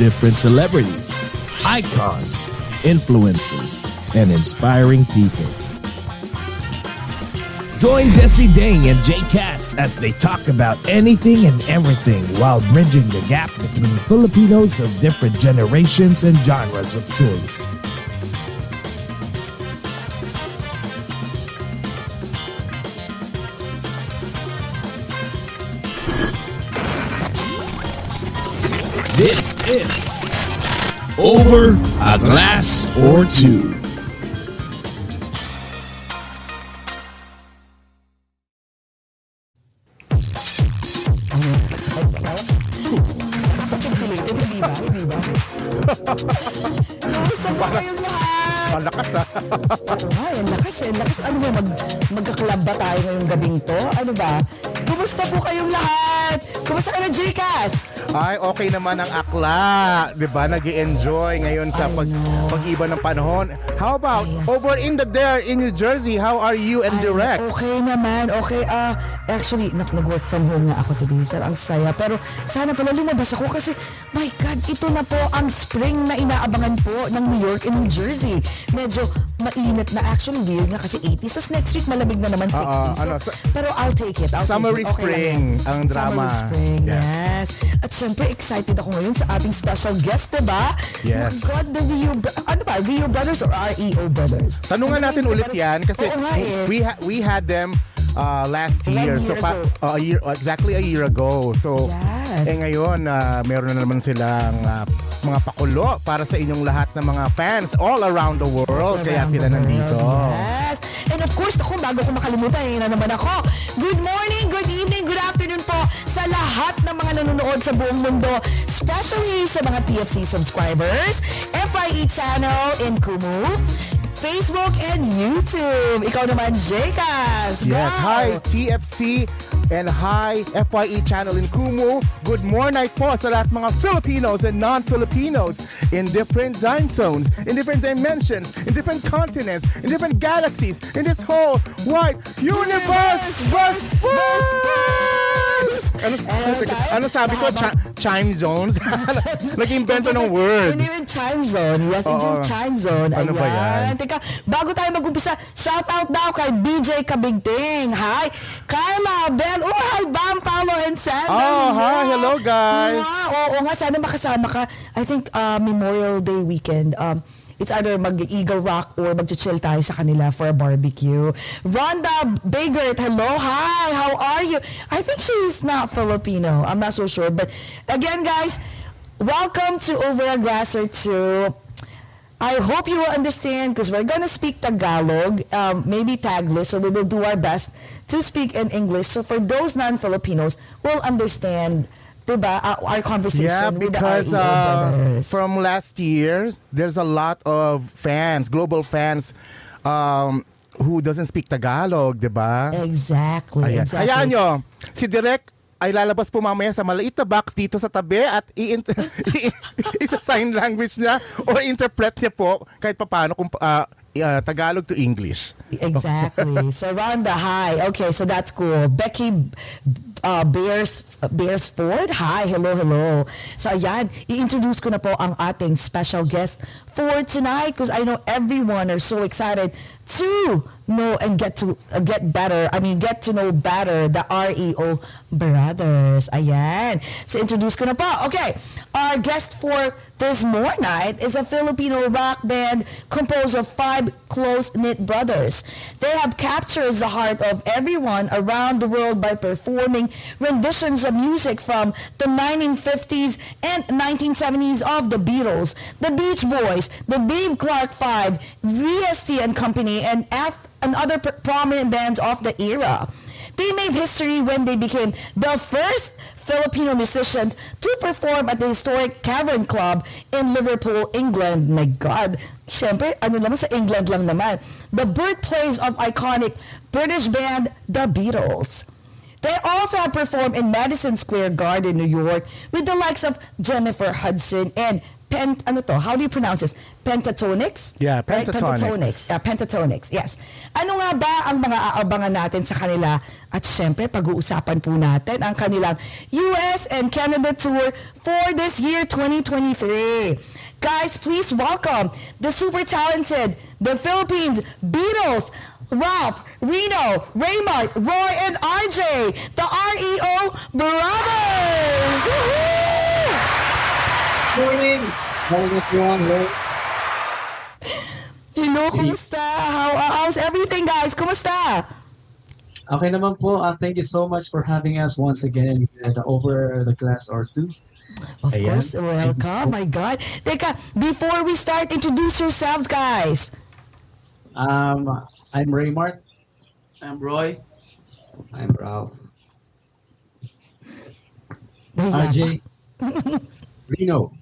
different celebrities, icons, influencers, and inspiring people. Join Jesse Dang and Jay Cass as they talk about anything and everything while bridging the gap between Filipinos of different generations and genres of choice. Is Over a Glass or Two. Kamusta po kayong lahat? Malakas ha. Nga, ang lakas. Ano ba, mag, magkaklab ba tayo ngayong gabing to? Ano ba? Kumusta po kayong lahat? Kumusta ka na, Jcas? Ay, okay naman ang akla. Di ba? nag enjoy ngayon sa pag, pag-iba ng panahon. How about Yes. over in the there in New Jersey? How are you and Ay, direct? Okay naman. Okay. ah actually, nag- nag-work from home nga ako today. Sir, ang saya. Pero sana pala lumabas ako kasi, my God, ito na po ang spring na inaabangan po ng New York and New Jersey. Medyo mainit na. Actually, weird nga kasi 80s. Tapos next week, malamig na naman 60s. So, ano, sa- pero I'll take it. I'll Summery take it. Okay spring ang drama. Summery spring, Yes. yes. At syempre, excited ako ngayon sa ating special guest, diba? Yes. Oh my God, the Rio, ano ba? Rio Brothers or REO Brothers? Tanungan Ano natin ulit yan kasi Oo nga eh. we ha- we had them uh, last year. year so pa- uh, a year exactly a year ago. So Yes. eh ngayon uh, meron na naman silang uh, mga pakulo para sa inyong lahat ng mga fans all around the world. Kaya Around sila the nandito. Yes. And of course, ako, bago ko makalimutan, yun na naman ako. Good morning, good evening, good afternoon po sa lahat ng mga nanonood sa buong mundo, especially sa mga TFC subscribers, FYE channel in Kumu, Facebook and YouTube. Ikaw naman, Jcas. Yes, hi TFC and hi FYE channel in Kumu. Good morning po sa lahat mga Filipinos and non-Filipinos in different time zones, in different dimensions, in different continents, in different galaxies, in this whole wide universe. Verse, verse, verse, verse. Ano, Ano ano sabi ko? Chi- chime zones? Nag-invento ng word. Hindi yung time zone. Yes, Oo. yung time zone. Ano ba Ayan. yan? Teka, bago tayo mag-umpisa, shout out daw kay BJ Kabigting. Hi. Carla, Ben. Oh, hi, Bam, Paolo, and Sandra. Oh, hi. Hello, guys. Nga, oo nga, sana makasama ka. I think uh, Memorial Day weekend. Um, It's either mag-Eagle Rock or mag-chill tayo sa kanila for a barbecue. Rhonda Bagert, hello, hi, how are you? I think she's not Filipino. I'm not so sure. But again, guys, welcome to Over a Glass or Two. I hope you will understand because we're gonna speak Tagalog, um, maybe Taglish, so we will do our best to speak in English. So for those non-Filipinos, will understand, diba, uh, our conversation Yeah, with because the REO uh, from last year, there's a lot of fans, global fans, um, who doesn't speak Tagalog, di ba? Exactly, Ayan. exactly. Hayaan nyo, si Direk ay lalabas po mamaya sa maliit na box dito sa tabi at i- i- isa sign language niya or interpret niya po kahit papaano kung uh, uh, Tagalog to English. Exactly. so Rhonda, hi. Okay, so that's cool. Becky uh, Bears Bearsford, hi. Hello, hello. So ayan, i-introduce ko na po ang ating special guest for tonight because I know everyone are so excited to know and get to uh, get better. I mean, get to know better the REO brothers. Ayan. So introduce ko na. Okay. Our guest for this more night is a Filipino rock band composed of five close-knit brothers. They have captured the heart of everyone around the world by performing renditions of music from the 1950s and 1970s of the Beatles, the Beach Boys, the Dave Clark Five, VST and Company, and, and other pr- prominent bands of the era. They made history when they became the first Filipino musicians to perform at the historic Cavern Club in Liverpool, England. My God. Siyempre, ano naman sa England lang naman. The birthplace of iconic British band The Beatles. They also have performed in Madison Square Garden, New York, with the likes of Jennifer Hudson and Pen, ano to? How do you pronounce this? Pentatonics? Yeah, Right? Pentatonics. Yeah, Pentatonics. Yes. Ano nga ba ang mga aabangan natin sa kanila? At syempre, pag-uusapan po natin ang kanilang US and Canada tour for this year 2023. Guys, please welcome the super talented, the Philippines Beatles, Ralph, Reno, Raymart, Roy, and RJ, the REO Brothers! Woohoo! Morning! Morning everyone. Hello. Hello, kumusta? How, uh, how's everything, guys? Kumusta? Okay naman po. Uh, thank you so much for having us once again at the Over the Glass or Two. Of Ayan. course, welcome. My God. Teka, before we start, introduce yourselves, guys. Um, I'm Raymart. I'm Roy. I'm Ralph. RJ. Reno.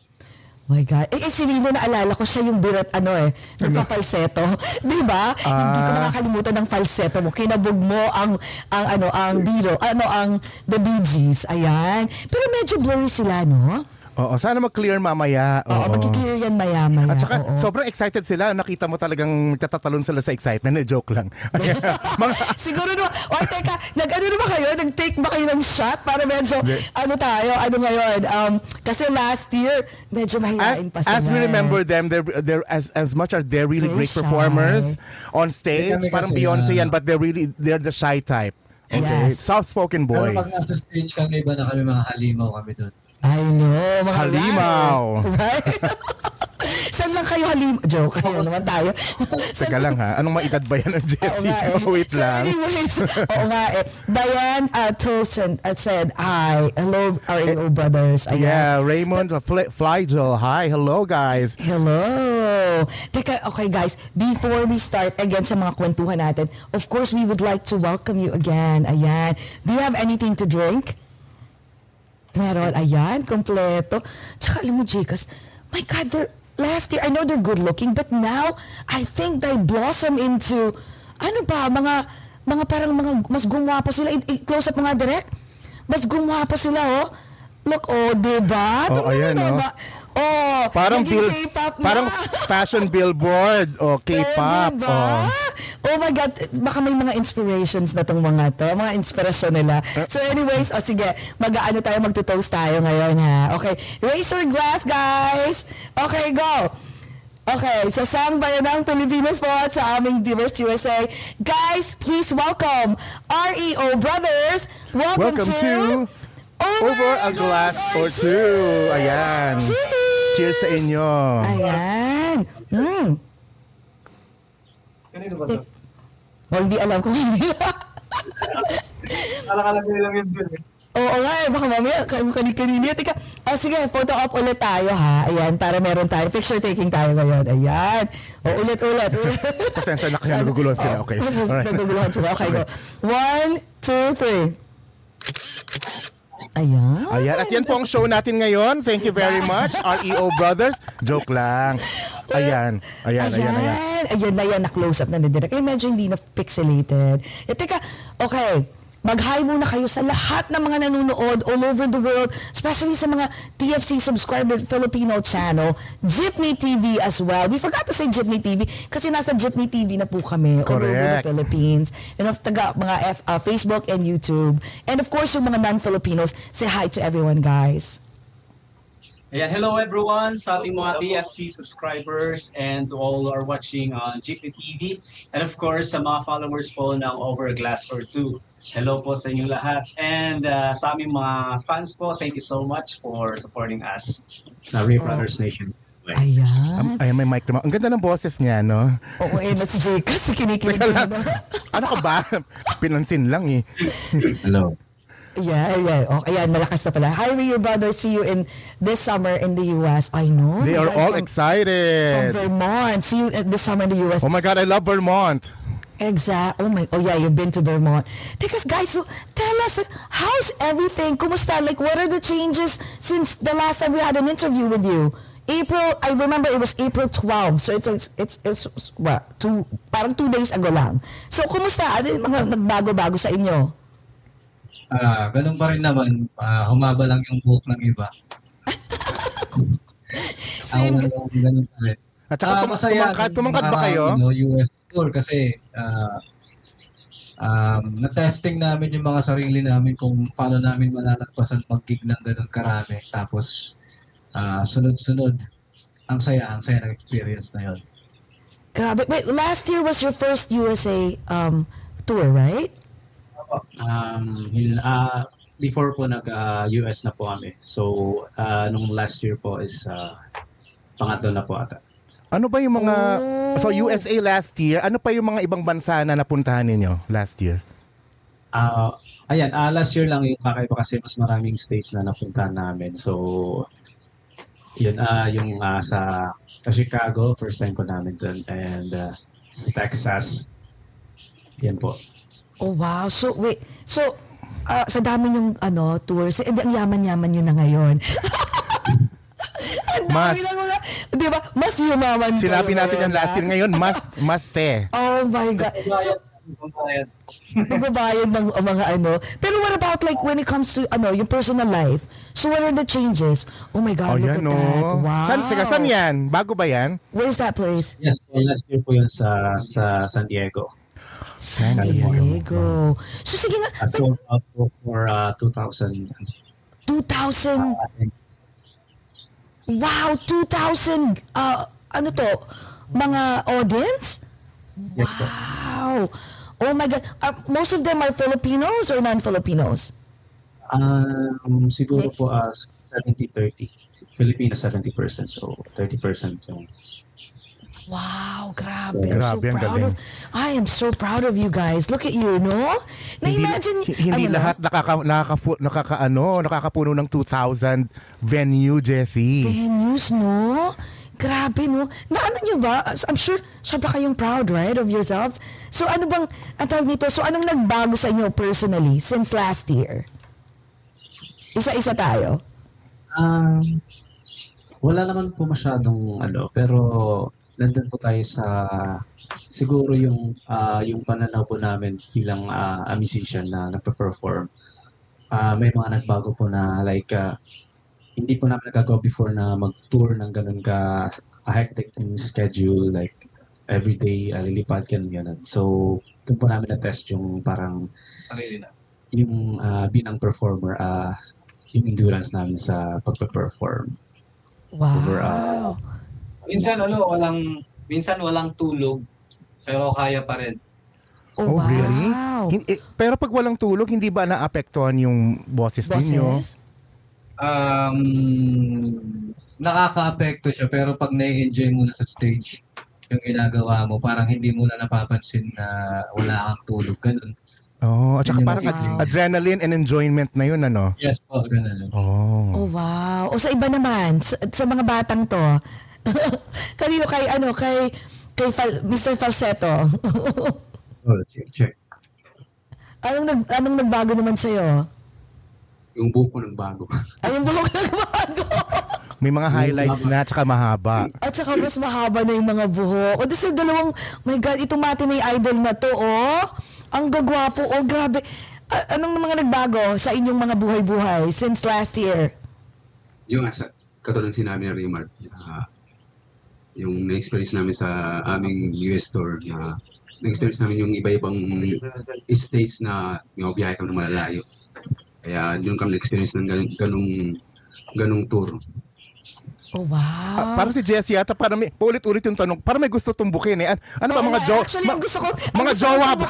My God. Eh, eh, si Rino, naalala ko siya yung birat, ano eh, nagpa-falsetto. Di ba? Hindi ko Ah. makakalimutan ng falsetto mo. Kinabog mo ang, ang ano, ang Beatles, ano, ang The Bee Gees. Ayan. Pero medyo blurry sila, no? Oo, sana mag-clear mamaya. Oo, Oo. magkiklear yan maya-maya. At saka, Oo. sobrang excited sila. Nakita mo talagang tatatalon sila sa excitement. Eh, joke lang. Mga, Siguro naman, o teka, nag-ano na ba kayo? Nag-take ba kayo ng shot para medyo, Hindi. ano tayo, ano ngayon? Um, kasi last year, medyo mahihain pa sila. as we remember them, they're, they're as as much as they're really Very great shy. performers on stage. Kami Parang kasi, Beyonce yan, but they're really they're the shy type. Okay, Yes. soft-spoken Pero boys. pag nasa stage kami, iba na kami mga halimaw kami doon. I know, mga Halimaw. Right? Saan lang kayo halimaw? Joke, kayo naman tayo. Teka lang ha, anong maedad ba yan ng Oo Jessie? nga eh. Wait so lang. anyways, oo nga eh. Diane uh, Tosin uh, said, hi, hello, RAO brothers. Ayan. Yeah, Raymond Fl- Flygel. Hi, hello guys. Hello! Teka, okay guys, before we start again sa mga kwentuhan natin, of course, we would like to welcome you again. Ayan. Do you have anything to drink? Meron. Ayan, kompleto. Tsaka alam mo, Jikas, my God, they're, last year, I know they're good looking, but now, I think they blossom into, ano ba, mga, mga parang mga, mas gumwapo sila. I- i- close up mga direct. Mas gumwapo sila, oh. Look, oh, diba? Oh, ayan, mo oh. naman. Oh, Parang bill, K-pop na. parang fashion billboard o K-pop. Oh, diba? Oh. oh my God, baka may mga inspirations na tong mga to, mga inspirasyon nila. So anyways, oh sige, mag-ano tayo, magtutoast tayo ngayon ha. Okay, raise your glass guys. Okay, go. Okay, sa Sang Bayanang Pilipinas po at sa aming Divers USA. Guys, please welcome REO Brothers. Welcome, Welcome to, to Over a glass or two. Ayan. Cheers! Cheers sa inyo. Ayan. Mm. Kanino ba ito? Oh, hindi alam kung hindi Alakala ko lang yun dun eh. Oo nga eh, baka mamaya kanina. Teka, oh, sige, photo op ulit tayo ha. Ayan, para meron tayo. Picture taking tayo ngayon. Ayan. O, ulit, ulit. ulit. Pasensya na kasi naguguluhan sila. Okay. Pasensya, Alright. naguguluhan sila. Okay, go. One, two, three. Ayan. Ayan, at yan po ang show natin ngayon. Thank you very much, REO Brothers. Joke lang. Ayan, ayan, ayan, ayan. Ayan na yan, na-close up na direct. Eh, medyo hindi na pixelated. Eh, teka, okay. Mag-hi muna kayo sa lahat ng mga nanonood all over the world, especially sa mga TFC subscriber Filipino channel, Jeepney TV as well. We forgot to say Jeepney TV kasi nasa Jeepney TV na po kami all over the Correct. Philippines. And of taga, mga F, uh, Facebook and YouTube. And of course, yung mga non-Filipinos, say hi to everyone, guys. Ayan, hello everyone sa ating mga TFC subscribers and to all who are watching on Jeepney TV and of course sa mga followers po ng Over a Glass or Two. Hello po sa inyo lahat and uh, sa aming mga fans po, thank you so much for supporting us sa Ray Brothers Nation. Ayan. Ayan, may mic naman. Ang ganda ng boses niya, no? Oo, eh, na si Jake kasi kinikilig na. Ano ka ba? Pinansin lang eh. Hello. Yeah, yeah. Okay, ayan, malakas na pala. Hi, Rio Brothers. See you in this summer in the US. I know. They are God, all from, From excited. Vermont. See you uh, this summer in the US. Oh my God, I love Vermont. Exact. Oh my. Oh yeah, you've been to Vermont. Because guys, so tell us how's everything? Kumusta? Like, what are the changes since the last time we had an interview with you? April. I remember it was April 12. So it's it's it's, it's what? Two parang two days ago lang. So kumusta? Ano yung mga nagbago-bago sa inyo? Ah, ganun pa rin naman. Ah, humaba lang yung buhok ng iba. Ako Same. na lang, ganun pa rin. At saka Ah, tum- masaya tumangkad, din tumangkad ba kayo? ano, US tour kasi ah, um, na-testing namin yung mga sarili namin kung paano namin malalagpasan mag-gig ng ganun karami. Tapos, ah, sunod-sunod. Ang saya, ang saya ng experience na yun. Grabe. Wait, last year was your first USA um, tour, right? Um, hin- ah, before po nag-US na po kami. So, ah, nung last year po is ah, pangatlo na po ata. Ano ba yung mga... Oh. So USA last year, ano pa yung mga ibang bansa na napuntahan ninyo last year? Ah, ayan, ah, last year lang yung kakaiba kasi mas maraming states na napuntahan namin. So, yun, ah, yung ah, sa, sa Chicago, first time ko namin dun. And ah, sa Texas, yan po. Oh wow. So wait. So ah, sa dami yung ano tours, eh, ang yaman-yaman yun na ngayon. ang Mas. dami lang mga, di ba? Mas yumaman Sinabi natin yan last year ngayon, must, must eh. Oh my God. So, nagbabayad ng mga ano. Pero what about like when it comes to ano, yung personal life? So what are the changes? Oh my God, Oh, look yan at no. that. Wow. San, teka, saan yan? Bago ba yan? Where's that place? Yes, so last year po yun sa, sa San Diego. San. Diego. So sige nga, Uh, sold out po for uh, 2,000. 2,000 Wow, 2,000 uh, ano to? Mga audience? Yes po. Wow. Oh my God. Uh, most of them are Filipinos or non-Filipinos? Um, siguro po as 70-30. Filipino 70%, so 30% yung Wow, grabe. I'm Grabe, so ang proud galing. of, I am so proud of you guys. Look at you, no? Na-imagine, hindi, hindi ano, lahat nakaka, nakaka, nakakaano, nakakapuno ng 2,000 venue, Jessie. venues, no? Grabe, no? Na ano nyo ba? I'm sure, sobra kayong proud, right, of yourselves? So ano bang, ang tawag nito, so anong nagbago sa inyo personally since last year? Isa-isa tayo. Um, wala naman po masyadong ano, pero nandun po tayo sa siguro yung ah, yung pananaw po namin bilang ah, a musician na nagpe-perform. Ah, may mga nagbago po na like ah, hindi po namin nagagawa before na mag-tour ng ganun ka hectic yung schedule like every day uh, lilipad ka ng ganun. So, doon po namin na-test yung parang Sarili na. yung ah, bilang performer, ah, yung endurance namin sa pagpe-perform. Wow. Overall. Minsan ano, walang minsan walang tulog pero kaya pa rin. Oh, Oh, really? wow. Hin- eh, pero pag walang tulog, hindi ba naapektuhan yung boses, ninyo? Bosses? Um, nakaka-apekto siya pero pag nai-enjoy mo na sa stage yung ginagawa mo, parang hindi mo na napapansin na wala kang tulog. Ganun. Oh, at saka parang feeling. adrenaline and enjoyment na yun, ano? Yes po, ganun. Oh. Oh, wow. O sa iba naman, sa, sa mga batang to, kanino kay, ano, kay, kay Fal- Mr. Falsetto. Oh, check, check. anong, nag, anong nagbago naman sa'yo? Yung buhok ko nagbago. Ay, yung buhok nagbago. May mga highlights na at saka mahaba. At saka mas mahaba na yung mga buhok. O, di sa dalawang, my God, itong matinee idol na to, oh. Ang gagwapo, oh, grabe. A- anong mga nagbago sa inyong mga buhay-buhay since last year? Yung nga, sa, katulad sinabi ni Rimar, ah, yung na-experience namin sa aming US tour na na-experience namin yung iba-ibang states na yung biyahe kami ng malalayo. Kaya yun kami na-experience ng ganung, ganung, ganung tour. Oh, Ah, wow. parang si Jessie yata, parang may, paulit-ulit yung tanong, parang may gusto tumbukin eh. An- ano ba mga nga, jo... Actually, ma- ang gusto ko, mga jowa ba?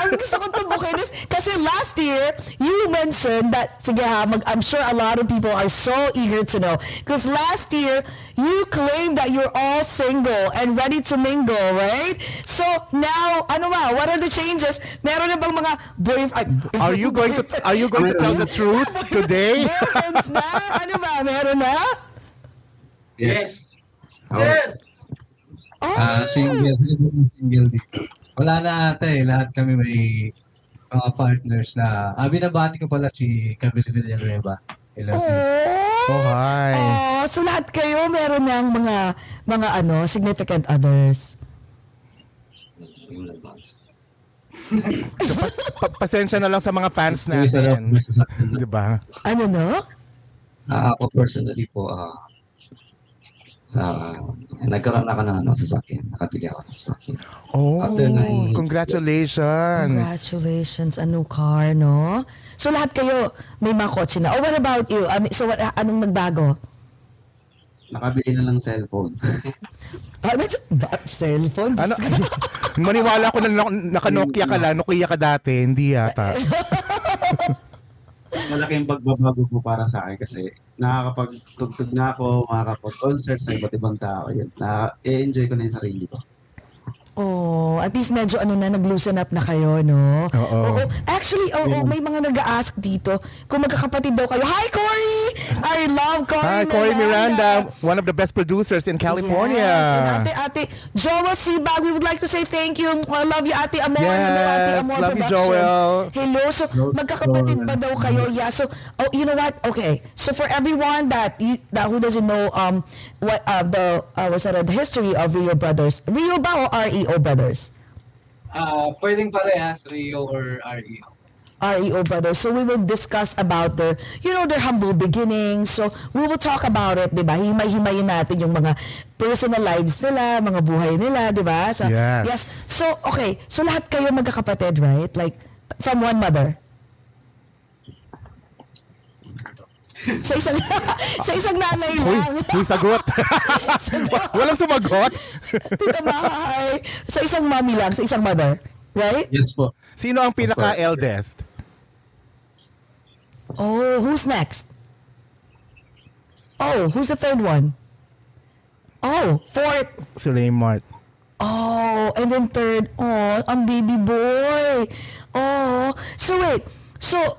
ang gusto kong tumbukin is, kasi last year, you mentioned that, sige ha, mag, I'm sure a lot of people are so eager to know. Because last year, you claimed that you're all single and ready to mingle, right? So, now, ano ba, what are the changes? Meron na bang mga boyfriend? Are you going to are you going to tell the truth today? Boyfriends na? Ano ba, meron na? Yes. Oh, Yes! Oh, Ah, single, single dito. Wala na ata eh. Lahat kami may mga partners na... Ah, binabati ko pala si Camille Villanueva. I love you. Oh, hi. Oh, so lahat kayo meron ng mga mga ano, significant others. Pa- pasensya na lang sa mga fans natin. Di ba? Ano no? Ah, ako personally po, ah, sa, nagkaroon ako ng ano, sasakyan. Nakabili ako ng sasakyan. Oh, After nine- congratulations. Congratulations, a new car, no? So lahat kayo may mga kotse na. Oh, what about you? Um, so what, anong nagbago? Nakabili na ng cellphone. Ah, medyo, ba, cellphone? Ano? Maniwala ko na na- naka-Nokia ka lang, Nokia ka dati, hindi yata. Malaking pagbabago po para sa akin kasi nakakapagtugtog na ako, makakapag-concert sa iba't ibang tao. Yun, na-enjoy ko na yung sarili ko. Oh, at least medyo ano na, nag-loosen up na kayo, no? Oo. Actually, oo, may mga nag-ask dito kung magkakapatid daw kayo. Hi, Cory! I love Cory Hi, Corey Miranda, one of the best producers in California. Yes. And ate, ate, Joel Sibag, we would like to say thank you. I love you, Ate Amor. Hello, Ate Yes, Amor love you, Productions. Joel. Hello. So, magkakapatid ba daw kayo? Yeah. So, oh, you know what? Okay. So, for everyone that you, that who doesn't know um what uh, the uh, what's that, the history of Rio Brothers, Rio ba o REO Brothers? Ah, pwedeng parehas, Rio or E REO. REO Brothers. So we will discuss about their, you know, their humble beginnings. So we will talk about it, di ba? Himay-himayin natin yung mga personal lives nila, mga buhay nila, di ba? So, Yes. So, okay. So lahat kayo magkakapatid, right? Like, from one mother. Sa isang sa isang nanay lang. huy, sagot. Walang sumagot. Tita Mahay. Sa isang mommy lang, sa isang mother. Right? Yes po. Sino ang pinaka-eldest? Oh, who's next? Oh, who's the third one? Oh, fourth. Si Raymart. Oh, and then third, oh, ang baby boy. Oh, so wait. So,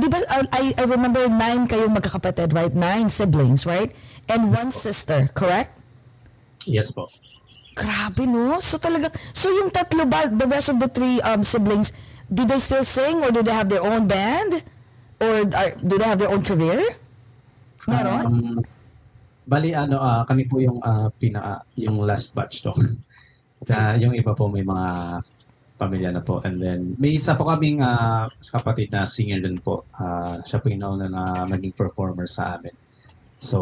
di ba, uh, I, I remember nine kayong magkakapatid, right? Nine siblings, right? And one sister, correct? Yes po. Grabe, no? So talaga, so yung tatlo ba, the rest of the three um, siblings, do they still sing or do they have their own band? Or are, do they have their own career? Meron? Um, bali ano ah, kami po yung ah, pinaka yung last batch to. Kaya yung iba po may mga pamilya na po and then may isa po kaming ah, kapatid na singer din po. Ah, siya po yung nauna na maging performer sa amin. So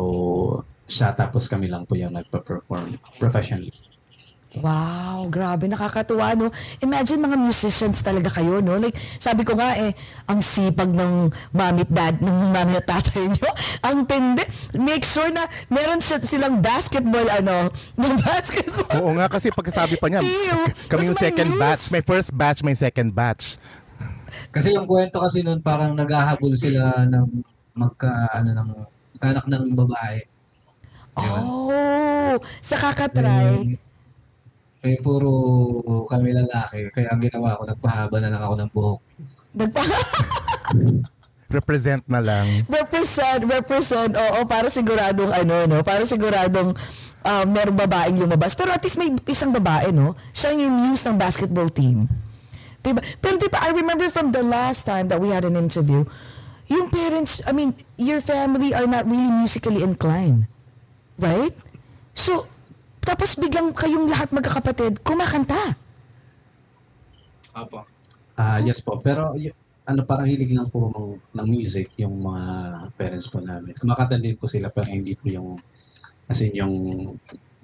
siya tapos kami lang po yung nagpa-perform professionally. Wow, grabe, nakakatuwa, no? Imagine mga musicians talaga kayo, no? Like, sabi ko nga eh, ang sipag ng mami at dad, ng mami at tatay nyo, ang tindi. Make sure na meron si- silang basketball, ano, ng basketball. Oo nga kasi pagkasabi pa niya, kami yung second rules. batch. May first batch, may second batch. Kasi yung kwento kasi noon parang naghahabol sila ng magka ano ng anak ng babae. Oh, sa kakatry. Eh, puro kami lalaki. Kaya ang ginawa ko, nagpahaba na lang ako ng buhok. Nagpa Represent na lang. represent, represent, oo, para siguradong ano, no? Para siguradong um, merong babaeng lumabas. Pero at least may isang babae, no? Siya yung muse ng basketball team. Diba? Pero diba, I remember from the last time that we had an interview, yung parents, I mean, your family are not really musically inclined. Right? So, tapos biglang kayong lahat magkakapatid, kumakanta. Apo. Ah, yes po. Pero y- ano parang hilig lang po ng, ng music yung mga parents po namin. Kumakanta din po sila pero hindi po yung as in yung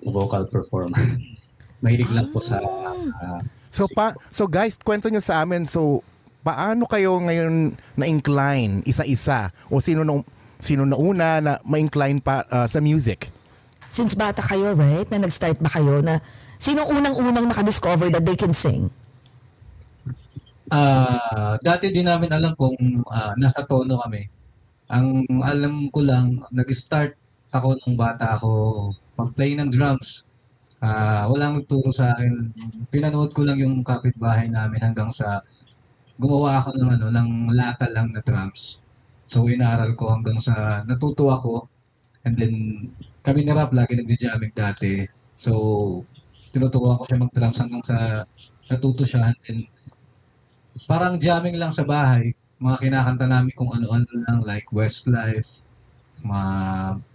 vocal performer. Mahilig lang po sa ah, So pa so guys, kwento nyo sa amin so paano kayo ngayon na-incline isa-isa o sino nung sino na una na ma-incline pa uh, sa music? Since bata kayo, right? Na nag-start ba kayo na sino unang-unang nakadiscover that they can sing? Ah, dati din namin alam kung ah, nasa tono kami. Ang alam ko lang, nag-start ako nung bata ako mag-play ng drums. Ah, walang nagturo sa akin. Pinanood ko lang yung kapitbahay namin hanggang sa gumawa ako ng ano ng lata lang na drums. So inaral ko hanggang sa natuto ako. And then kami ni Rap lagi nagja-jamming dati. So tinuturuan ko siya mag-drums hanggang sa natuto siya. And parang jamming lang sa bahay. Mga kinakanta namin kung ano-ano lang like Westlife, mga,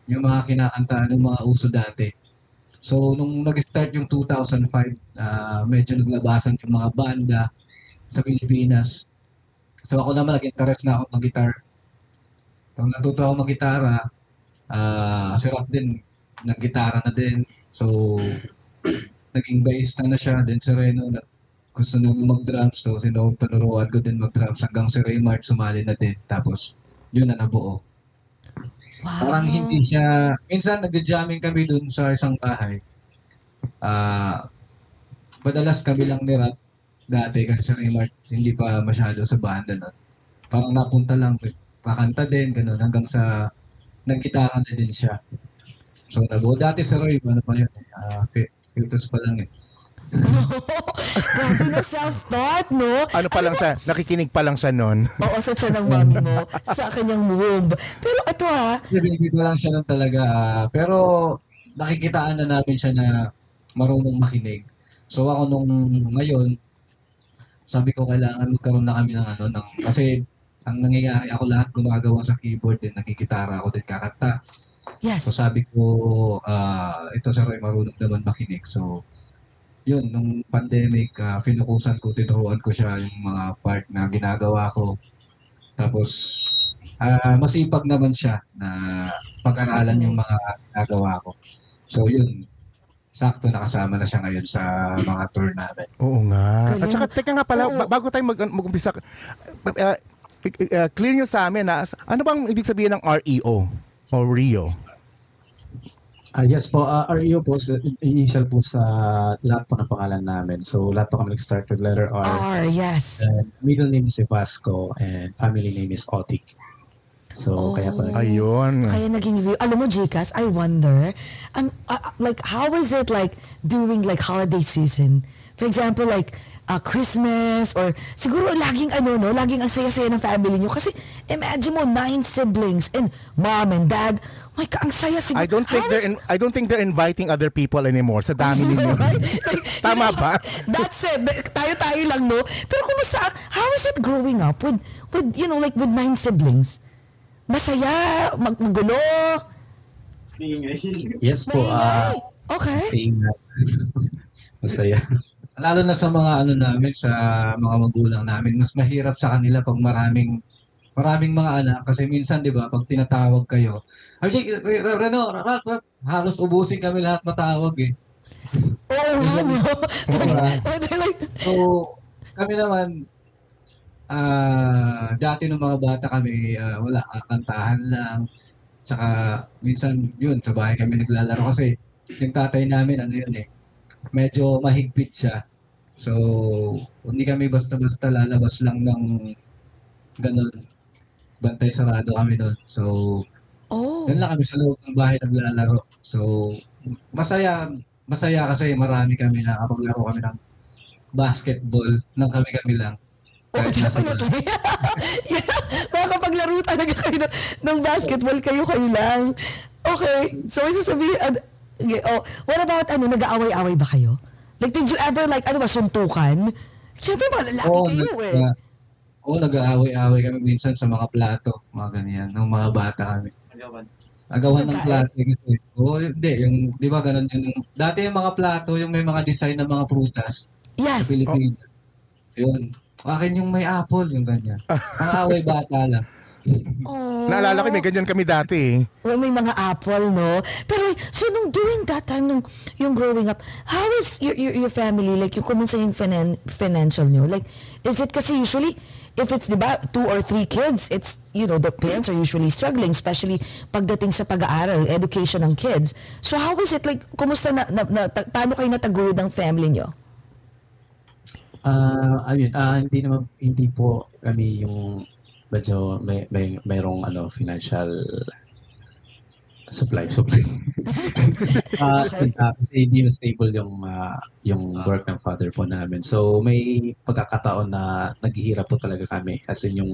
yung mga kinakanta, yung mga uso dati. So, nung nag-start yung 2005, ah, medyo naglabasan yung mga banda sa Pilipinas. So, ako naman, nag-interest na ako mag-guitar. Nung natuto ako mag-gitara, ah si Rock din, nag-gitara na din. So, naging bassista na siya. Then si Reno, na, gusto nung mag-drums. So, sino panuruan ko din mag-drums hanggang si Raymart sumali na din. Tapos, yun na nabuo. Wow. Parang hindi siya, minsan nagja-jamming kami dun sa isang bahay. Ah, madalas kami lang ni Rat dati kasi si Raymart hindi pa masyado sa banda nun. Parang napunta lang, pakanta din, ganun, hanggang sa nagkitaran na din siya. So, nabuo. Dati si Roy, ano pa yun, fi- filters pa lang eh. Grabe na self-taught, no? Ano pa lang sa, nakikinig pa lang siya noon. Oo, sa siya ng mami mo, sa kanyang womb. Pero ito ha, Hindi ko lang siya nun talaga. ah, pero nakikitaan na namin siya na marunong makinig. So ako nung ngayon, sabi ko kailangan magkaroon na kami ng ano, ng, kasi ang nangyayari ako lahat gumagawa sa keyboard din, nagkikitara ako din kakanta. yes. So sabi ko, ah ito sa Roy marunong naman makinig. So yun, nung pandemic, uh, finukusan ko, tinuruan ko siya yung mga part na ginagawa ko. Tapos, ah masipag naman siya na pag-aralan yung mga ginagawa ko. So yun, sakto nakasama na siya ngayon sa mga tour namin. Oo nga. Galing. At saka, teka nga pala, bago tayo mag, mag-umpisa, uh, uh, clear nyo sa amin na, ano bang ibig sabihin ng REO? O REO? Ah, yes po, ah, REO po, initial po sa lahat po ng pangalan namin. So lahat po kami nag-start with letter R. R, yes. And middle name is Vasco and family name is Otik. So kaya po Oh. Ayun. Kaya naging review. Alam mo, Jcas, I wonder, um, uh, like, how is it like during like holiday season? For example, like, uh, Christmas or siguro laging ano, no? Laging ang saya-saya ng family nyo. Kasi imagine mo, nine siblings and mom and dad. My God, ang saya siguro. I don't think How they're in, I don't think they're inviting other people anymore sa dami ninyo. Tama ba? That's it. Tayo-tayo lang, no? Pero kumusta, how is it growing up with, with you know, like with nine siblings? Masaya, mag magulo, yes po, ah, maingay. Okay. masaya. Lalo na sa mga ano namin, sa mga magulang namin, mas mahirap sa kanila pag maraming maraming mga anak. Kasi minsan 'di ba pag tinatawag kayo Re- Reno halos ubusin kami lahat matawag eh. Oo nga, no? So kami naman ah dati nung mga bata kami ah, wala kakantahan lang. Saka minsan yun sa bahay kami naglalaro kasi yung tatay namin ano yun eh medyo mahigpit siya. So hindi kami basta-basta lalabas lang ng ganun. Bantay sarado kami doon so oh. doon lang kami sa loob ng bahay naglalaro. So masaya masaya kasi marami kami na kapaglaro kami ng basketball. Nang kami-kami lang. Oh, kahit nasa definitely. yeah, makakapaglaro talaga kayo ng, ng basketball. Kayo-kayo lang. Okay, so may sasabihin, ano, okay, oh, what about, ano, nag-aaway-away ba kayo? Like, did you ever, like, ano ba, suntukan? Siyempre, mga lalaki Oo, kayo eh. na- Oo, nag-aaway-aaway kami minsan sa mga plato, mga ganyan, ng mga bata kami. Agawan ng Sa plato kasi. Oo, hindi, yung, di ba ganun yung, dati yung mga plato, yung may mga design ng mga prutas sa Yes. Pilipinas. Yun. Akin yung may apple, yung ganyan. Ang away bata lang. Oh. Naalala ko, may ganyan kami dati eh. Well, may mga apple, no? Pero, so, nung during that time, nung yung growing up, how is your, your, your family, like, yung kumusta yung finan- financial nyo? Like, is it kasi usually, if it's, di ba, two or three kids, it's, you know, the parents are usually struggling, especially pagdating sa pag-aaral, education ng kids. So, how is it, like, kumusta na, na, na ta- paano kayo nataguyod ng family nyo? Ah, ayun, ah hindi naman hindi po kami yung medyo may may mayroong ano financial supply supply. Ah, Okay. ah, kasi hindi na stable yung ah, yung work ng father po namin. So may pagkakataon na naghihirap po talaga kami as in yung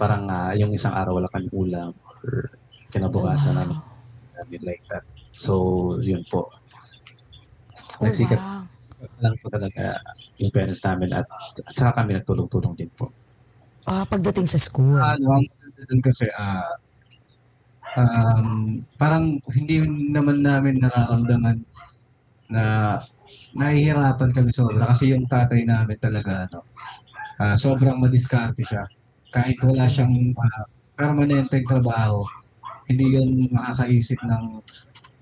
parang ah, yung isang araw wala kami ulam or kinabukasan Wow. namin namin like that. So yun po. Oh, nagsikat wow. lang po talaga yung parents namin at, at saka kami nagtulong-tulong din po. Ah, pagdating sa school. ano, maganda dun kasi, ah, um, parang hindi naman namin nararamdaman na nahihirapan kami sobra kasi yung tatay namin talaga ano, ah, sobrang madiskarte siya. Kahit wala siyang ah, permanenteng trabaho, hindi yun makakaisip ng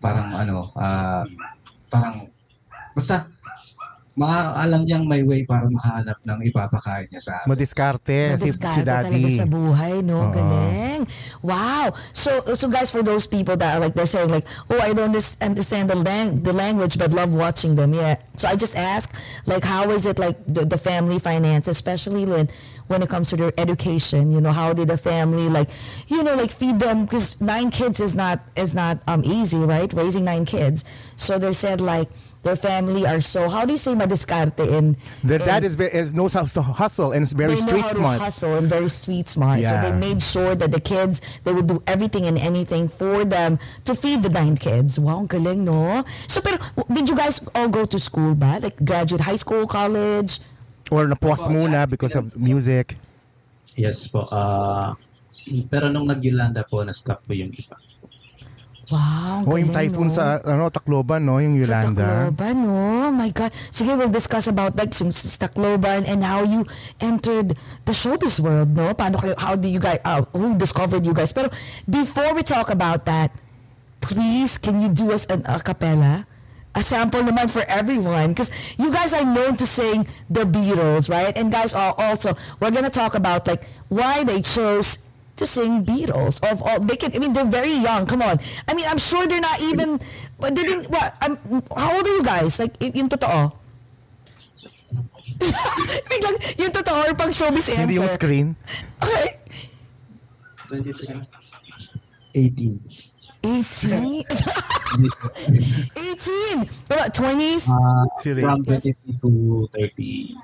parang ano, ah, parang basta makakaalam niyang may way para makahanap ng ipapakain niya sa amin. Madiskarte, si, si Madiskarte talaga daddy. sa buhay, no? Oo. Galing. Wow. So, so guys, for those people that are like, they're saying like, oh, I don't unders- understand the, lang- the language, but love watching them. Yeah. So I just ask, like, how is it like the, the family finance, especially when, when it comes to their education, you know, how did the family like, you know, like feed them, because nine kids is not, is not um easy, right? Raising nine kids. So they said like, their family are so, how do you say madiskarte in, Their dad is, ve- is knows how to hustle and is very they know street how smart. to hustle and very street smart. Yeah. So they made sure that the kids, they would do everything and anything for them to feed the nine kids. Wow, ang galing, no? So, pero, did you guys all go to school ba? Like, graduate high school, college? Or na-pause muna because of music. Yes po. ah pero nung nag-Yolanda po, na-stop po yung iba. Wow, ang O yung typhoon no? sa ano, Tacloban, no? Yung Sa Yolanda. Tacloban, no? My God. Sige, we'll discuss about like yung sa Tacloban and how you entered the showbiz world, no? Paano kayo, how do you guys, uh, who discovered you guys? Pero before we talk about that, please, can you do us an a cappella? A sample naman for everyone. Because you guys are known to sing the Beatles, right? And guys, al- also, we're gonna talk about like why they chose to sing Beatles of all they can I mean they're very young come on. I mean I'm sure they're not even but they didn't what I'm, how old are you guys? Like y- yung totoo? Biglang, yung totoo or pang showbiz answer Hindi yung screen. okay. 18. 18 18 what 20s Ah, Si from 23 to 30.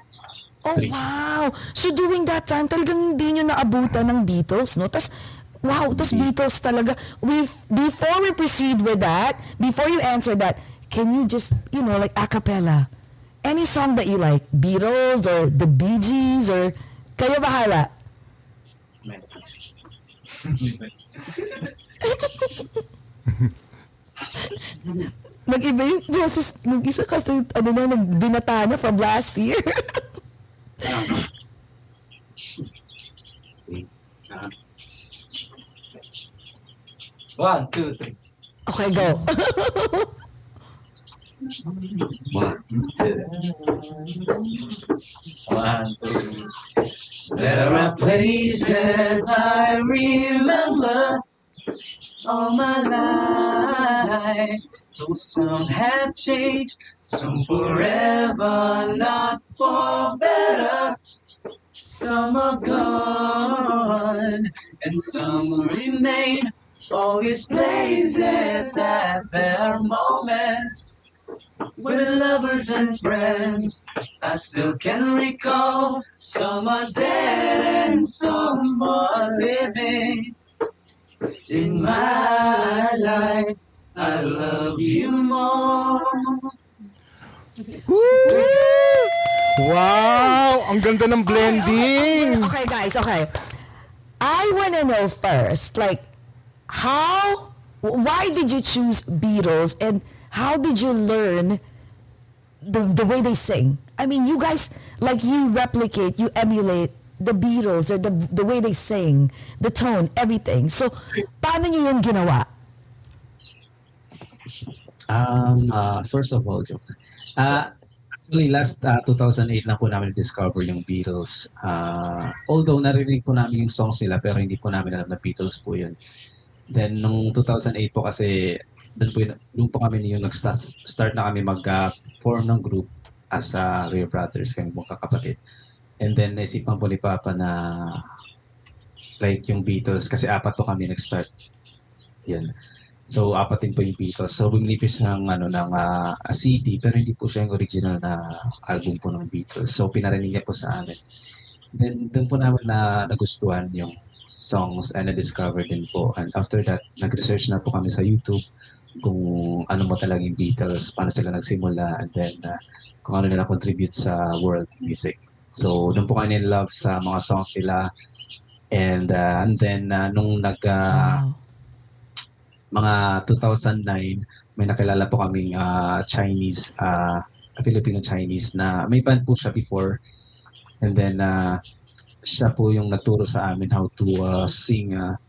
Oh, wow. So during that time, talagang hindi nyo naabutan ng Beatles, no? Tas, wow, tas Beatles talaga. We, before we proceed with that, before you answer that, can you just, you know, like a cappella? Any song that you like? Beatles or the Bee Gees or kayo bahala? Nag-iba yung boses nung isa kasi ano na, nagbinata na from last year. One, two, three. okay, go. One, two. One, two. There are places I remember all my life. Some have changed, some forever, not for better. Some are gone, and some remain. All these places have their moments. With lovers and friends, I still can recall some are dead and some are living. In my life, I love you more. Woo! Wow! Ang ganda ng blending! Okay, guys, okay. I want to know first, like, how, why did you choose Beatles and how did you learn the, the way they sing? I mean, you guys, like, you replicate, you emulate the Beatles or the, the way they sing, the tone, everything. So, paano nyo yung ginawa? Um, uh, first of all, joke. Uh, actually, last uh, 2008 lang po namin discover yung Beatles. Uh, although narinig po namin yung songs nila, pero hindi po namin alam na Beatles po yun. Then, nung 2008 po kasi, doon po, yun, doon po kami yung nag-start start na kami mag-form ng group as uh, Real Brothers, kami mong kakapatid. And then, naisipan po ni Papa na like yung Beatles, kasi apat po kami nag-start. Yan. So, apat din po yung Beatles. So, bumili ng, ano, ng ah, a CD, pero hindi po siya yung original na album po ng Beatles. So, pinarinig niya po sa amin. Then, doon po namin na nagustuhan yung songs and na-discover din po. And after that, nag-research na po kami sa YouTube kung ano mo talaga yung Beatles, paano sila nagsimula, and then uh, kung ano nila contribute sa world music. So, doon po in love sa mga songs nila. And, uh, and then, uh, nung nag, uh, Wow. mga 2009, may nakilala po kaming uh, Chinese, uh, Filipino-Chinese na may band po siya before. And then, uh, siya po yung nagturo sa amin how to uh, sing uh,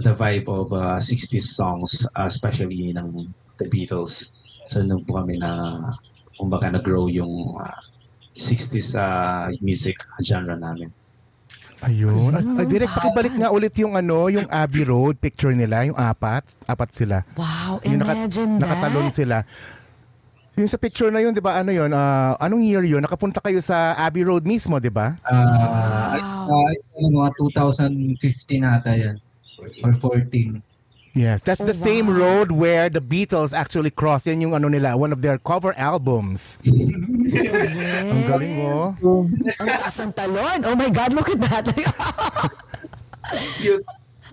the vibe of uh, 60s songs, uh, especially ng The Beatles. So, nung po kami na, kumbaga, na-grow yung uh, 60s uh, music genre namin. Ayun. Ay, direct pakibalik nga ulit yung ano, yung Abbey Road picture nila, yung apat. Apat sila. Wow, Yung naka- imagine Nakatalon that. sila. Yung sa picture na yun, di ba, ano yun, ah, anong year yun? Nakapunta kayo sa Abbey Road mismo, di ba? Ah, ay, Wow. ay, ano, mga 2015 ata yan. Or 14. Yes, that's the Oh, same wow. road where the Beatles actually crossed. Yan yung ano nila, one of their cover albums. Ang galing mo. Ang taas ng talon. Oh my God, look at that.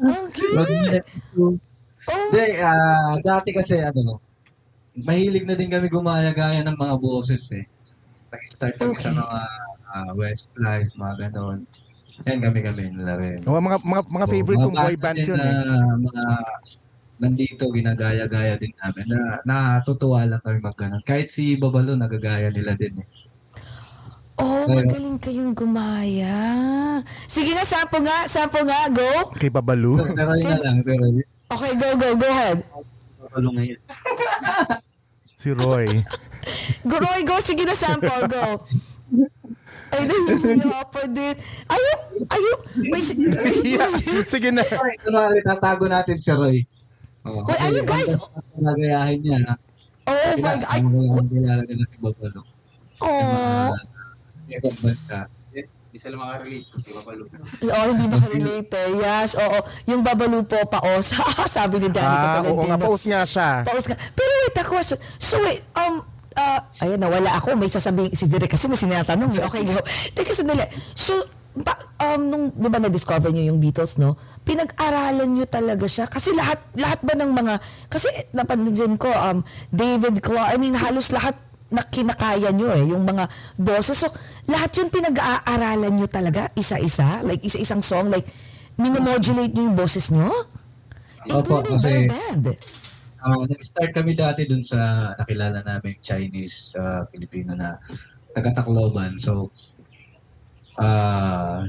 Ang cute. Oh, Hindi, ah, dati kasi ano, mahilig na din kami gumaya-gaya ng mga boses eh. Nag-start kami sa Okay. mga ah, Westlife, mga ganon. Yan kami-kami nila rin. Oh, mga mga mga favorite So, kong boy bands yun. na Eh. mga nandito, ginagaya-gaya din namin. Na, natutuwa lang kami mag ganon. Kahit si Babalo, nagagaya nila din eh. oh, Ayun. magaling kayong gumaya. Sige nga, sampo nga, sampo nga, go. Kay Babalu. Pero yun na lang, pero yun. Okay, go, go, go ahead. Babalo ngayon. si Roy. Go, Roy, go. Sige na, sample, go. Ay, nahihirapan din. Ayaw, ayaw. May, si- yeah. Sige na. Ay, kunwari, tatago natin si Roy. Oh, Wait, ano, guys? Nagayahin niya. na. oh my God. Ay, Ang kilala nila si Babalo. oh. Ibang bansa. Hindi sila makarelate. Di ba palo? Oh, hindi makarelate. Yes, oo. Yung babalu po, paos. Sabi ni Danny Ah, oo nga, post niya siya. Paus ka. Pero wait, a question. So wait, um, uh, ayan, nawala ako. May sasabihin si Direk kasi may sinatanong. Okay, go. Teka, sandali. So, ba, um, nung, di ba na-discover nyo yung Beatles, no? Pinag-aralan nyo talaga siya. Kasi lahat, lahat ba ng mga, kasi napansin ko, um, David Clark, I mean, halos lahat na kinakaya nyo eh, yung mga boses. So, lahat yun pinag-aaralan nyo talaga, isa-isa? Like, isa-isang song? Like, minomodulate nyo yung boses nyo? Opo, Including kasi- boy band. Ah, nag-start kami dati dun sa nakilala namin Chinese uh, Pilipino na taga Tacloban. So ah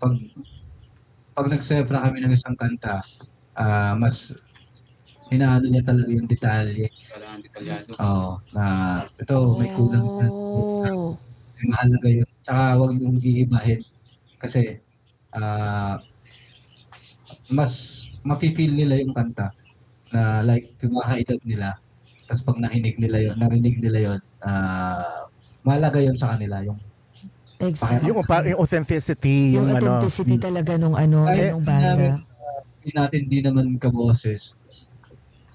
pag pag nagsepra kami ng isang kanta, ah mas inaano niya talaga yung detalye. Kailangan detalyado. Oo, na ito may kulang na. Oh. May mahalaga yun. Tsaka huwag yung iibahin. Kasi ah mas mafe-feel nila yung kanta na like yung mga edad nila. Tapos pag nakinig nila yon, narinig nila yon, ah mahalaga yon sa kanila yung Exactly. Yung, yung authenticity, Yung, yung, ano. authenticity talaga nung ano, Kahit nung banda. namin, hindi natin di naman kaboses.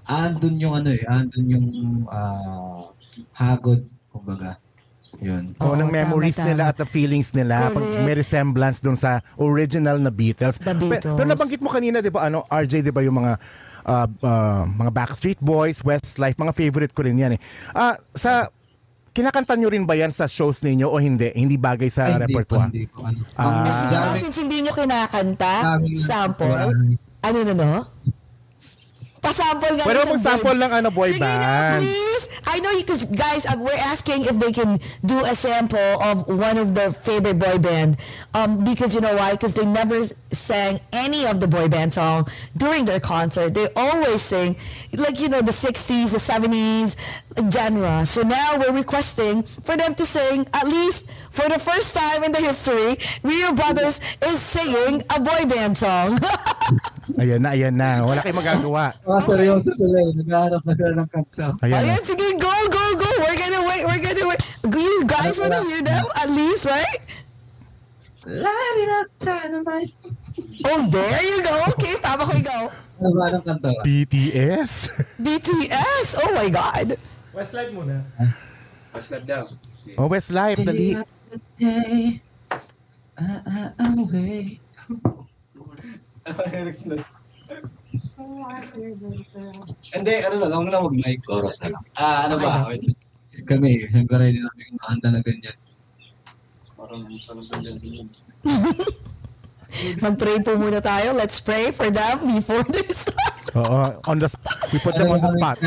Andun yung ano eh, andun yung ah, hagod, kumbaga. Yun. Oo, Oo, ng memories tama, nila tama. at the feelings nila pag Correct. may resemblance dun sa original na Beatles. The Pe- Beatles. Pero nabanggit mo kanina, 'di ba, ano, RJ, 'di ba, yung mga ah, ah, mga Backstreet Boys, Westlife, mga favorite ko rin 'yan eh. Ah, sa kinakanta nyo rin ba yan sa shows ninyo o hindi? Hindi bagay sa Ay, hindi po, repertoire? hindi po, ano. Ah. Nga, dami- since hindi nyo kinakanta, Dami- sample. Ano na no? Pasample nga. Ng mag-sample boy- ng ano, boy Sige na, please. I know you, because guys, uh, we're asking if they can do a sample of one of their favorite boy band. Um, because you know why? Because they never sang any of the boy band song during their concert. They always sing, like, you know, the 60s, the 70s genre. So now we're requesting for them to sing, at least for the first time in the history, Rio Brothers is singing a boy band song. Ayan na, ayan na. Wala kayong magagawa. Mga seryoso sila eh. Naghahanap na sila ng kanta. Ayan. Ayan, sige, go, go, go. We're gonna wait, we're gonna wait. You guys wanna hear them at least, right? Light it up, dynamite. Oh, there you go. Okay, tama ko ikaw. Ano ba ng kanta? BTS? BTS. Oh my God. Westlife muna. Paslab daw. oh, Westlife, dali. Day, ah, ah, away. Hindi, ano na lang na mag-mic. Chorus na lang. Ah, ano ba? Wait. Kami, siyempre ready namin kumahanda na ganyan. Parang parang ganyan din. Mag-pray po muna tayo. Let's pray for them before they start. Oo, on the, we put them on the spot.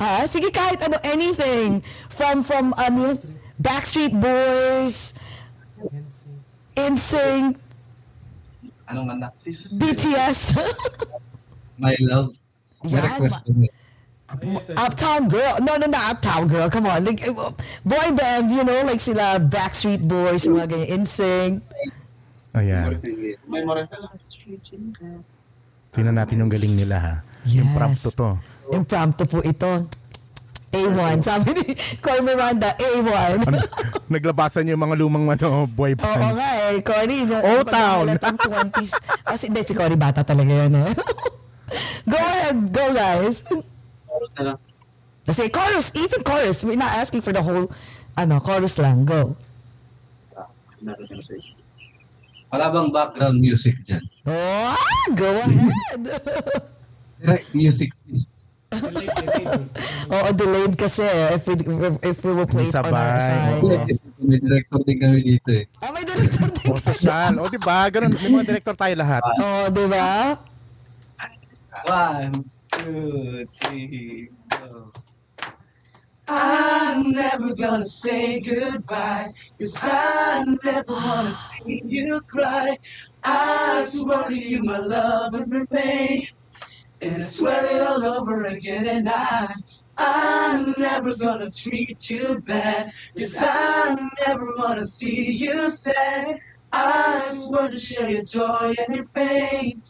Ah, sige kahit ano, anything. From, from, ano, Backstreet Boys, InSync, Anong kanta? BTS, My love. May request ko. Uptown Girl. No, no, not Uptown Girl. Come on. Like, uh, boy band, you know, like sila Backstreet Boys, mga ganyan, InSync. Ayan. Memorize na lang. Tingnan natin yung galing nila ha. Yung Yes. prompto to. Impromptu po ito. A1. Sabi ni Coy Miranda, A1. Ano, naglabasan yung mga lumang ano, boy Oo bands. nga eh, Cory. na- Old Town. napag-aalat ang 20s. Kasi hindi, si Cory bata talaga yan eh. go ahead, go guys. Chorus na lang. Kasi chorus, even chorus. We're not asking for the whole, ano, chorus lang. Go. Wala bang background music dyan? Oh, go ahead. Direct music please. Oo, delayed kasi eh, if we, if we will play it on our side. May director din kami dito eh. Ah, may director din. O, social. O, di ba? Ganun, may mga director tayo lahat. Oo, di ba? One, two, three, go. I'm never gonna say goodbye, cause I never wanna see you cry. I swear to you, my love will remain, and I swear it all over again. And I, I'm never gonna treat you bad, cause I never wanna see you sad. I swear to share your joy and your pain.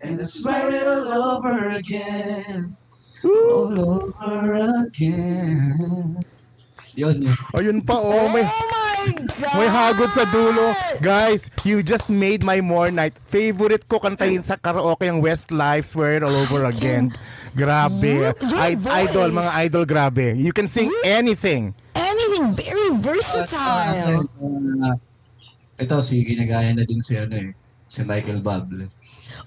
And I swear it all over again. All over again. Yun yun. O, yun pa. Oh, may, oh oh my God! may hagod sa dulo. Guys, you just made my more night. Favorite ko kantahin sa karaoke ang Westlife, Swear It All Over Again. Grabe. I- idol, mga idol, grabe. You can sing anything. Anything very versatile. Ah, ito, si ginagaya na din si ano eh. Si Michael Bublé.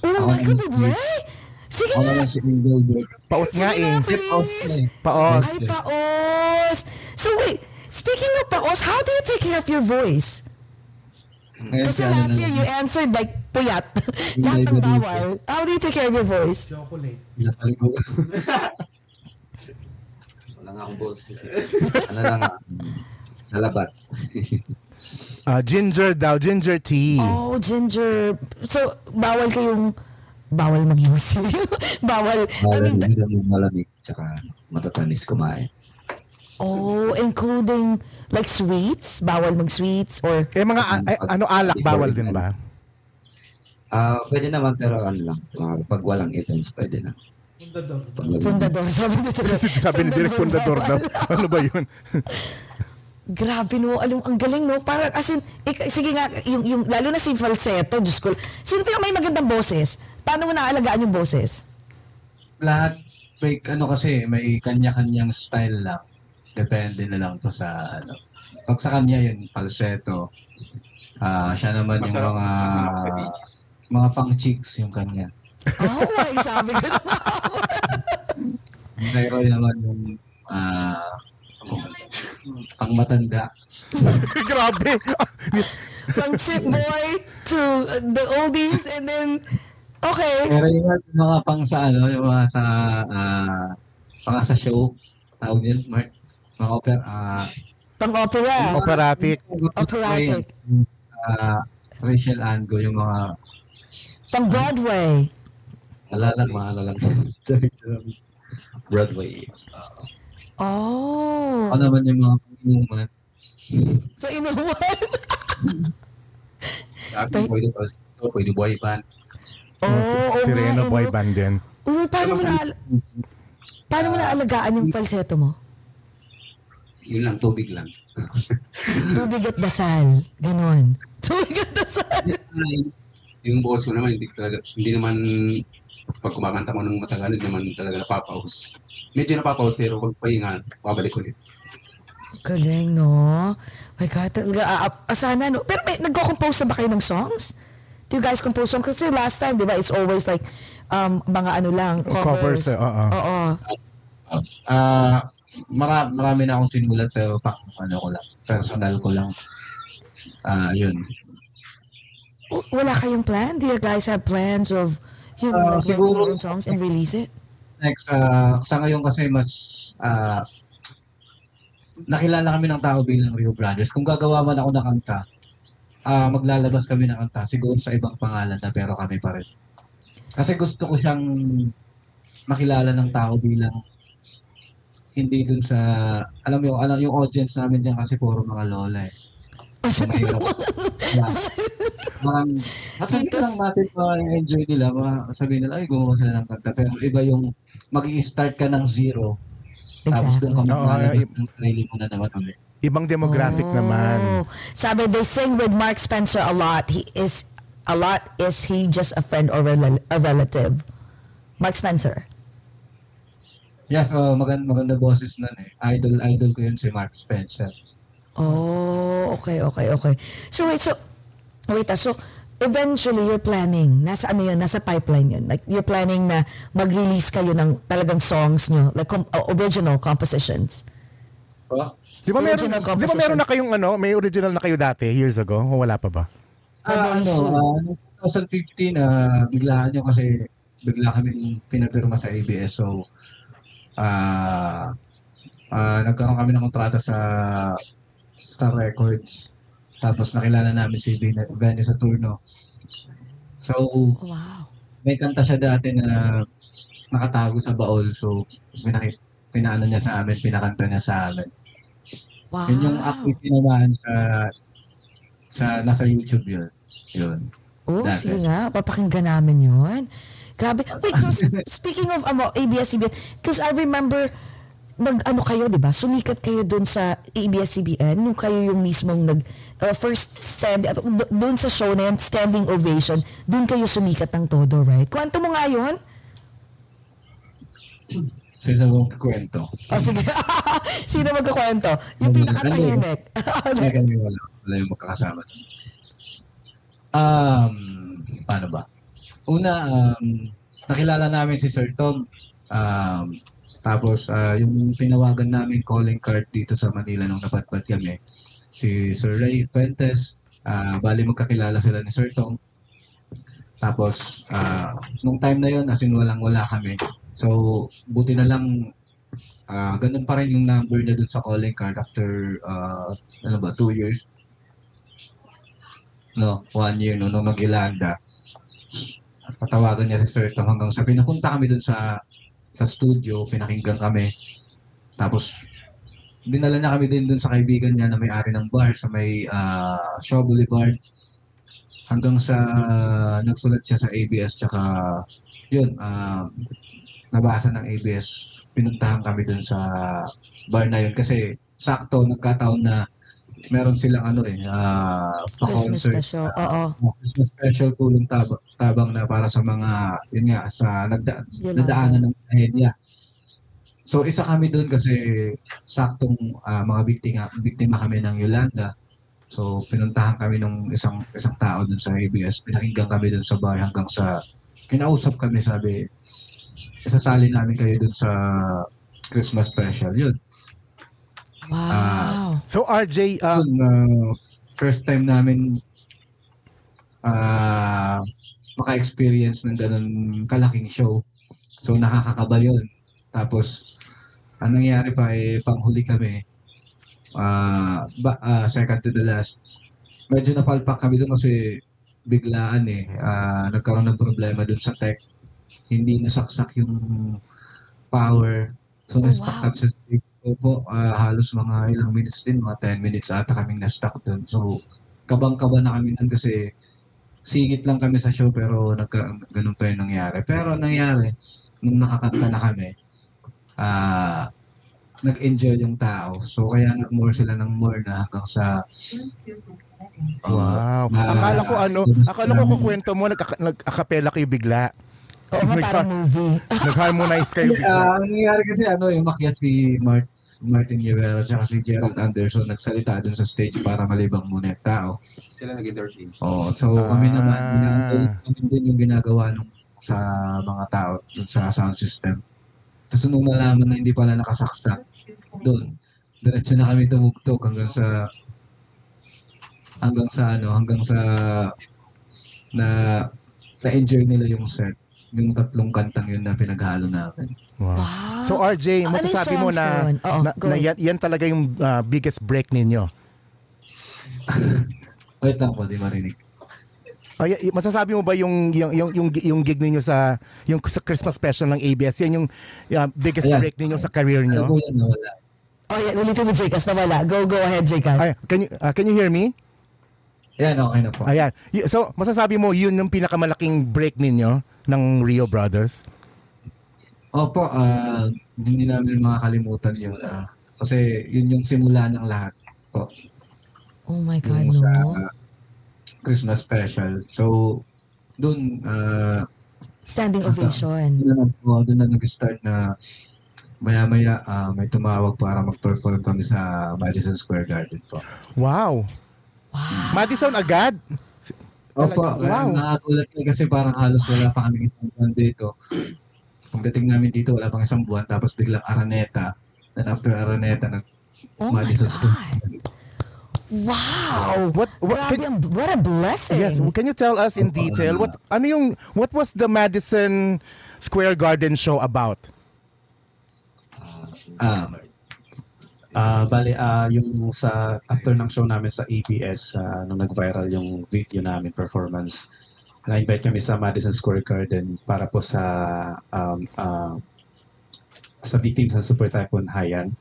Oh, Michael Bublé? Sige nga. naman si. Paus nga eh. na, Paus na please. eh. Paos. Ay, paos. So wait, speaking of paos, how do you take care of your voice? Kasi si ano last year you answered like puyat. Lahat ng bawal. How do you take care of your voice? Pinapaligo. Wala nga akong balls. ano lang sa labat. Ah, ginger daw, ginger tea. Oh, ginger. So, bawal kayong bawal mag-use. bawal. I Malamig, mean, malamig, malamig, tsaka matatamis kumain. Oh, including like sweets? Bawal mag-sweets or Eh, mga a- eh, ano alak, bawal din ba? Ah, pwede naman pero ano lang, mga pag walang events pwede na. Pag walang- Fundador. Sabi ni Direk. Sabi ni Direk Fundador daw. Ano ba yun? Grabe no, alam, ang galing no. Parang as in, ik- sige nga, yung, yung, lalo na si falsetto, Diyos ko. Sino pa yung may magandang boses? Paano mo naalagaan yung boses? Lahat, may ano kasi, may kanya-kanyang style lang. Depende na lang to sa ano. Pag sa kanya yun, falsetto. Ah, siya naman yung Masarap mga sasama sa beaches. mga pang chicks yung kanya. Oh, my, sabi ko na. Meron naman yung ah pang matanda. Grabe. From chip boy to uh, the oldies and then, okay. Pero yung mga pang sa ano, yung mga sa ah mga sa show, tawag yun, Mark, mga opera, ah Pang opera. Operatic. Operatic. ah Rachel Ango, yung mga Pang Broadway. Alala, mahala lang. Broadway. Oh. ano naman yung mga inuman. Sa. Sa akin, pwede falsetto, pwede boy band. Oh, oo si nga, Reno eh, boy no? band din. Uy, paano mo na paano mo naalagaan yung falsetto mo? Yun lang, tubig lang. Tubig at dasal. Ganon. Tubig at dasal. Yung boss ko naman, hindi, talaga, hindi naman, pag kumakanta mo ng matagal, hindi naman talaga napapaus. Medyo napapaus, pero pag pahinga, babalik ulit. Galing, no? My God, talaga, ah, ah, sana, no? Pero may, nagko-compose na ba kayo ng songs? Do you guys compose songs? Kasi last time, di ba, it's always like, um, mga ano lang, covers. Covers, eh, oo. Oo. Ah, mara, marami na akong sinulat pero pang ano ko lang, personal ko lang. Ah, yun. W- Wala kayong plan? Do you guys have plans of you know, Ah, like siguro- your own songs and release it? Next, ah, sa ngayon kasi mas ah, nakilala kami ng tao bilang Rio Brothers. Kung gagawa man ako ng kanta, ah, maglalabas kami ng kanta siguro sa ibang pangalan na pero kami pa rin. Kasi gusto ko siyang makilala ng tao bilang hindi dun sa alam mo yung alam yung audience namin diyan kasi puro mga lola eh. So, mahirap. Nakikita lang natin mga enjoy nila, mga sabihin nila, ay gumawa sila ng kanta. Pero iba yung mag start ka ng zero. Tapos doon Exactly. Oo, maglalabas i- ng sarili mo na naman ulit. Ibang demographic naman. Oh. Sabi, they sing with Mark Spencer a lot. He is, a lot, is he just a friend or rel- a relative? Mark Spencer. Yes, oh, maganda, maganda boses nun eh. Idol, idol ko yun si Mark Spencer. Oh, okay, okay, okay. So wait, so wait, ah, so eventually you're planning, nasa ano yun, nasa pipeline yun. Like you're planning na mag-release kayo ng talagang songs nyo, like com- uh, original compositions. Oh, Di ba meron, Original di ba meron na compositions. kayong ano, may original na kayo dati years ago? O wala pa ba? Ah, ano, ah, noong 2015, ah, biglaan nyo kasi bigla kami pinapirma sa ABS. So, ah, ah, nagkaroon kami ng kontrata sa Star Records. Tapos nakilala namin si Benny Saturno. So, wow. may kanta siya dati na nakatago sa baol. So, pinaki, pinaano niya sa amin, pinakanta niya sa amin. Wow. Yun yung ako'y tinamaan sa sa nasa YouTube yun. Yun. Oh, Dati. sige nga, papakinggan namin yun. Grabe. Wait, so speaking of um, ABS-CBN, because I remember, nag-ano kayo, di ba? Sumikat kayo dun sa ABS-CBN, nung kayo yung mismong nag, uh, first stand, uh, d- dun sa show na yun, standing ovation, dun kayo sumikat ng todo, right? Kwento mo nga yun? Sila mong kwento. O sige, sino magkakwento? Yung pinakatahimik. Hindi kami wala. Wala yung magkakasama. Um, paano ba? Una, um, nakilala namin si Sir Tom. Um, tapos, ah, yung pinawagan namin calling card dito sa Manila nung napatpat kami, si Sir Ray Fuentes. Ah, bali magkakilala sila ni Sir Tom. Tapos, ah, nung time na yon as in walang wala kami. So, buti na lang ah ganun pa rin yung number na dun sa calling card after ah, ano ba, two years. No, one year no, nung nag-Ilanda. Patawagan niya si Sir Tom hanggang sa pinapunta kami dun sa sa studio, pinakinggan kami. Tapos, dinala niya kami din dun sa kaibigan niya na may-ari ng bar sa may uh, Shaw Boulevard. Hanggang sa nagsulat siya sa ABS tsaka yun, ah, nabasa ng ABS. Pinuntahan kami dun sa bar na yun kasi sakto nagkataon na meron silang ano eh, ah, Christmas pa-concert. special. Oo. Oh, Christmas special tulong tab- tabang na para sa mga yun nga sa nagda- Yolanda. nadaanan ng trahedya. So isa kami doon kasi saktong ah, mga biktima biktima kami ng Yolanda. So pinuntahan kami ng isang isang tao doon sa ABS. Pinakinggan kami doon sa bar hanggang sa kinausap kami sabi isasali namin kayo doon sa Christmas special. Yun. Wow. So RJ, uh, Yun, ah, first time namin ah maka-experience ng ganun kalaking show. So nakakakaba yun. Tapos, anong nangyari pa eh, panghuli kami. Ah, ba, ah, second to the last. Medyo napalpak kami doon kasi biglaan eh. Ah, nagkaroon ng problema doon sa tech. Hindi nasaksak yung power. So, Oh, na-stuck wow. sa stage. So po, ah, halos mga ilang minutes din, mga 10 minutes ata kaming na-stuck doon. So, kabang-kaba na kami nun kasi singit lang kami sa show pero nagka, ganun pa yung nangyari. Pero ang nangyari, nung nakakanta na kami, ah nag-enjoy yung tao. So, kaya nag-more sila ng more na hanggang sa wow. Ah, akala ko ano, akala ko kukwento mo, nag- nag-acapella kayo bigla. Oo nga, parang movie. Nag-harmonize kayo bigla. Ah, ang nangyari kasi ano, yung makyat si Mart, Martin Rivera at si Gerald Anderson nagsalita dun sa stage para malibang muna yung tao. Sila nag-entertain. Oh, so kami naman, Ah. kami din yung ginagawa ng sa mga tao dun sa sound system. Tapos nung nalaman na hindi pala nakasaksak, doon, diretso na kami tumugtog hanggang sa hanggang sa ano, hanggang sa na na-enjoy nila yung set. Yung tatlong kantang yun na pinaghalo namin. Wow. Wow. So RJ, Ano masasabi mo na, yun? Oo, na, na yan, yan talaga yung ah, biggest break ninyo. Wait lang po, di marinig. Ay, y- masasabi mo ba yung yung yung yung, yung gig ninyo sa yung sa Christmas special ng ABS yan yung ah, biggest Ayan. break ninyo sa career Ano nyo? po yan nawala? Oh, yeah. Ulitin mo, Jcas, na wala. Go, go ahead, Jcas. Ay, can you ah, can you hear me? Ayan, okay na po. Ayan. Y- So, masasabi mo yun yung pinakamalaking break ninyo ng Rio Brothers? Opo, ah hindi namin makakalimutan yun. ah. kasi yun yung simula ng lahat po. Oh my God, Yung sa no? Christmas special. So, dun, ah Standing ovation. doon na, po, doon na nag-start na maya-maya ah, may tumawag para mag-perform kami sa Madison Square Garden po. Wow. Madison agad? Opo, wow. wow. nakagulat kami kasi parang halos wala pa kami isang buwan dito. Pagdating namin dito, wala pang isang buwan, tapos biglang Araneta. Then after Araneta, nag Oh my Madison Square. God. Wow. What what Grabe, can, what a blessing. Yes, can you tell us in detail what ano yung what was the Madison Square Garden show about? Ah, Ah, bale, ah, yung sa after ng show namin sa ABS, ah, nung nag-viral yung video namin performance, na-invite kami sa Madison Square Garden para po sa um, ah, sa victims ng Super Typhoon Haiyan.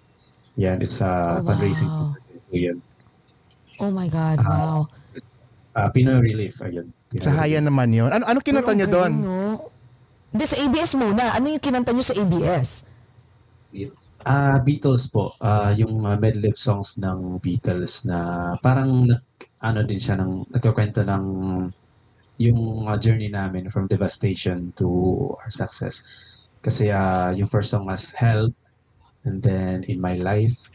Yan, it's a Oh, fundraising wow. po yan. Oh my God, wow. Ah, Pinoy Relief, ayun. Pinoy Sa Haya naman yon. Ano ano kinanta niyo doon? no? Hindi, sa ABS muna. Ano yung kinanta nyo sa ABS? Ah, Beatles po. Ah, yung uh, medley of songs ng Beatles na parang nag, ano din siya ng nagkukwento ng yung uh, journey namin from devastation to our success. Kasi ah, yung first song was Help and then In My Life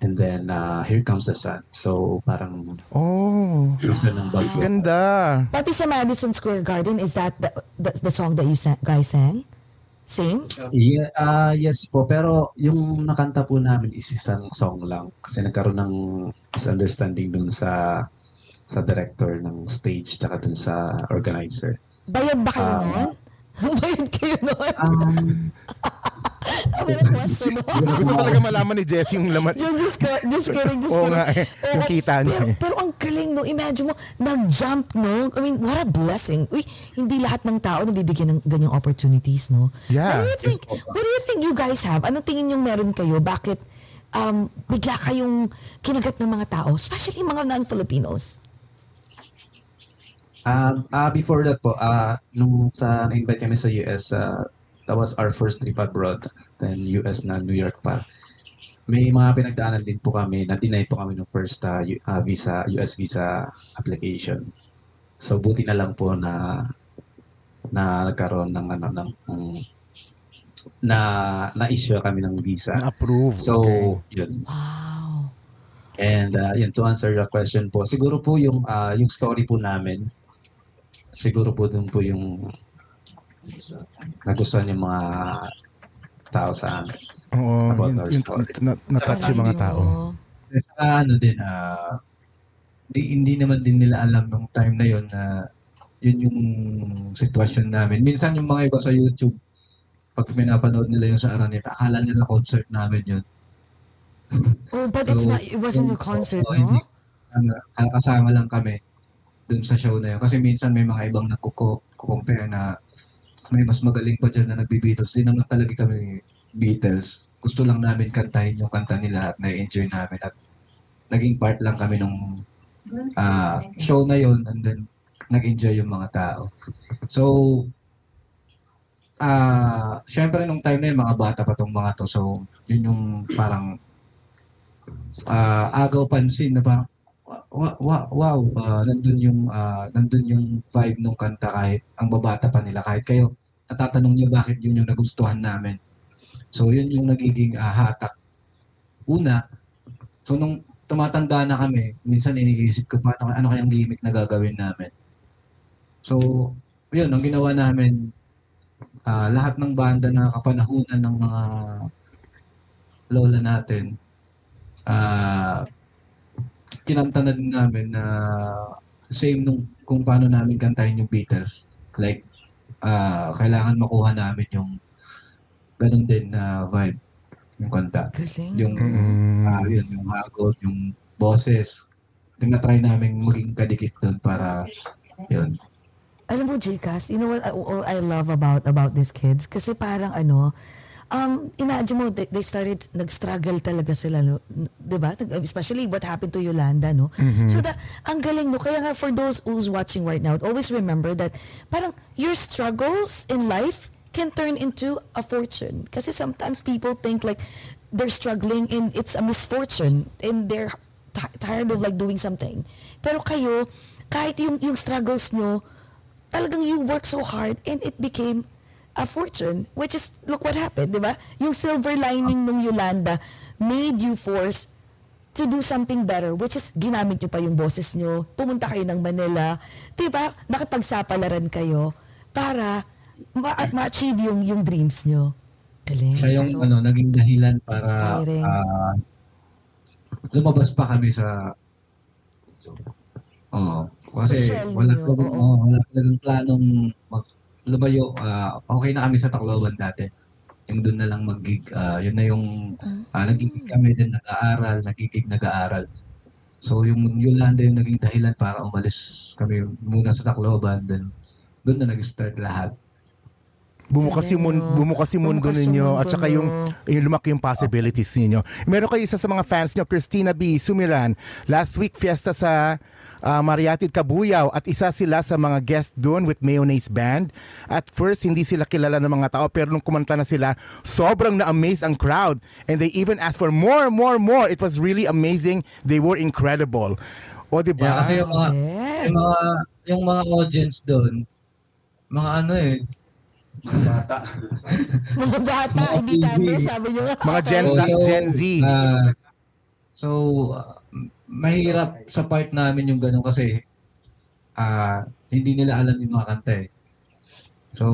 and then uh, Here Comes the Sun. So parang Oh, gusto ng bagyo. ganda. Pati sa Madison Square Garden, is that the, the, the song that you sa- guys sang? Sing? Yeah, ah, yes po. Pero yung nakanta po namin is isang song lang. Kasi nagkaroon ng misunderstanding dun sa sa director ng stage tsaka dun sa organizer. Bayad ba kayo Ah. noon? Bayad kayo noon? Um, Ang um, question mo. Gusto talaga malaman ni Jess yung laman. Just, just, kidding, just kidding, just Oo kidding. nga eh. Yung Oo, kita niya pero, eh. pero ang galing, no? Imagine mo, nag-jump, no? I mean, what a blessing. Uy, hindi lahat ng tao nabibigyan ng ganyang opportunities, no? Yeah. What do you think, what do you think you guys have? Anong tingin yung meron kayo? Bakit um, bigla kayong kinagat ng mga tao, especially mga non-Filipinos? Um, ah, before that po, ah, nung sa invite kami sa US, ah, that was our first trip abroad. Then US na New York pa. May mga pinagdaanan din po kami, na-deny po kami ng first U- ah, visa, US visa application. So buti na lang po na na nagkaroon ng ano ng ng- na na-issue kami ng visa. Na-approve. So, Okay. yun. Wow. And uh, yun, to answer your question po, siguro po yung ah, yung story po namin, siguro po dun po yung nagustuhan yung mga tao sa amin. Oo, About yun, our yun, story. na- na-touch yung mga tao. Oo. Eh, saka ano din, ah, di, hindi naman din nila alam nung time na yon na yun yung sitwasyon namin. Minsan yung mga iba sa YouTube, pag pinapanood nila yung sa Araneta, akala nila concert namin yun. Oh, but it's So, not, it wasn't your concert, hindi. no? Ano, kasama lang kami dun sa show na yun. Kasi minsan may mga ibang nagko-compare na may mas magaling pa dyan na nagbi-Beatles. Di naman talaga kami Beatles. Gusto lang namin kantahin yung kanta nila at na-enjoy namin at naging part lang kami nung ah, show na yon and then nag-enjoy yung mga tao. So, ah, syempre nung time na yun, mga bata pa tong mga to. So, yun yung parang ah, agaw pansin na parang wa, wow, ah, nandun yung ah, nandun yung vibe nung kanta kahit ang babata pa nila kahit kayo natatanong niyo bakit yun yung nagustuhan namin. So yun yung nagiging ah, hatak. Una, so nung tumatanda na kami, minsan iniisip ko paano ano kayang gimmick na gagawin namin. So, yun, ang ginawa namin, ah, lahat ng banda na kapanahunan ng mga lola natin, ah, kinanta na din namin na same nung kung paano namin kantahin yung Beatles. Like, ah, kailangan makuha namin yung ganun din na vibe yung kanta. Galing. Yung, Mm. ah, yun, yung hagot, yung boses. Tinatry namin maging kadikit doon para, yun. Alam mo, Jcas, you know what I, what I love about about these kids? Kasi parang ano, um, imagine mo, they, they started, nag-struggle talaga sila, no? N- di ba? Nag- Especially what happened to Yolanda, no? So, that, ang galing, no? Kaya nga, for those who's watching right now, always remember that parang your struggles in life can turn into a fortune. Kasi sometimes people think like they're struggling and it's a misfortune and they're ti- tired of like doing something. Pero kayo, kahit yung, yung struggles nyo, talagang you work so hard and it became a fortune. Which is, look what happened, di ba? Yung silver lining ng Yolanda made you force to do something better, which is ginamit nyo pa yung boses nyo, pumunta kayo ng Manila, di ba? Nakipagsapalaran kayo para ma- ma-achieve yung, yung dreams nyo. Galing. Siya yung So, ano, naging dahilan para inspiring. ah, lumabas pa kami sa Oo. Kasi wala oo. oo, wala talagang planong mag, lumayo. Ah, okay na kami sa Tacloban dati. Yung doon na lang mag-gig. ah, yun na yung ah, nagigig kami din nag-aaral, nagigig nag-aaral. So yung Yolanda yung naging dahilan para umalis kami muna sa Tacloban. Then doon na nag-start lahat. Bumukas yung, mun- bumukas yung mundo Bumukas ninyo mundo at saka yung, yung lumaki yung possibilities ninyo. Meron kayo isa sa mga fans nyo, Christina B. Sumiran. Last week, fiesta sa uh, Mariatid Kabuyaw at isa sila sa mga guest doon with Mayonnaise Band. At first, hindi sila kilala ng mga tao pero nung kumanta na sila, sobrang na-amaze ang crowd. And they even asked for more, more, more. It was really amazing. They were incredible. O, di Yeah, ba? kasi yung mga, Yeah. yung mga, yung mga audience doon, mga ano eh, Bata. Mga bata, Mga hindi TV. timer, sabi nyo. Mga Gen, So, Z, so, Gen Z. ah, so, ah, mahirap sa part namin yung ganun kasi ah hindi nila alam yung mga kanta eh. So,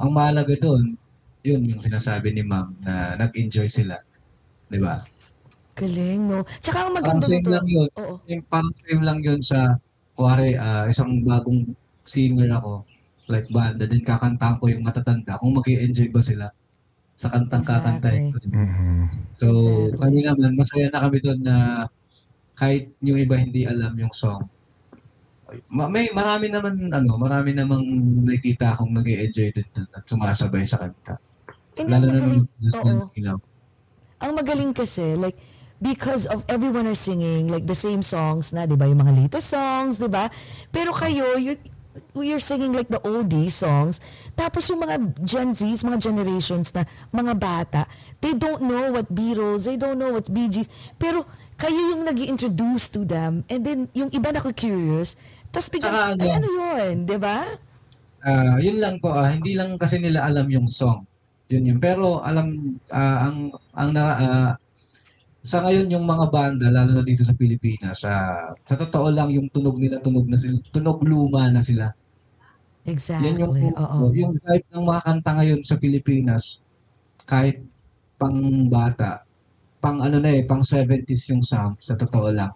ang mahalaga doon, yun yung sinasabi ni ma'am na nag-enjoy sila. Di ba? Galing, no? Tsaka ang Parang maganda same nito. lang yun. Oo. Yung parang same lang yun sa, kuwari, ah, isang bagong singer ako, like banda, din kakantahan ko yung matatanda, kung mag enjoy ba sila sa kantang kakantahin ko. Mhm. So, Exactly. kami naman, masaya na kami doon na kahit yung iba hindi alam yung song. Ma- May marami naman ano, marami namang nakikita akong nag enjoy din at sumasabay sa kanta. And Lalo na nung ilaw. ang magaling kasi, like, because of everyone are singing, like, the same songs na, di ba? Yung mga latest songs, di ba? Pero kayo, you, you're singing like the oldie songs. Tapos yung mga Gen Zs, mga generations na mga bata, they don't know what Beatles, they don't know what Bee Gees. Pero kayo yung nag introduce to them. And then, yung iba na curious Tapos biglang, Saka ano, ay ano yun, di ba? Ah, yun lang po, ah, hindi lang kasi nila alam yung song. Yun yun. Pero alam ah, ang ang na, ah, sa ngayon yung mga banda lalo na dito sa Pilipinas, sa sa totoo lang yung tunog nila tunog na sila, tunog luma na sila. Exactly, Yan yung oo. yung type ng mga kanta ngayon sa Pilipinas kahit pang bata, pang ano na eh, pang 70s yung sound sa totoo lang.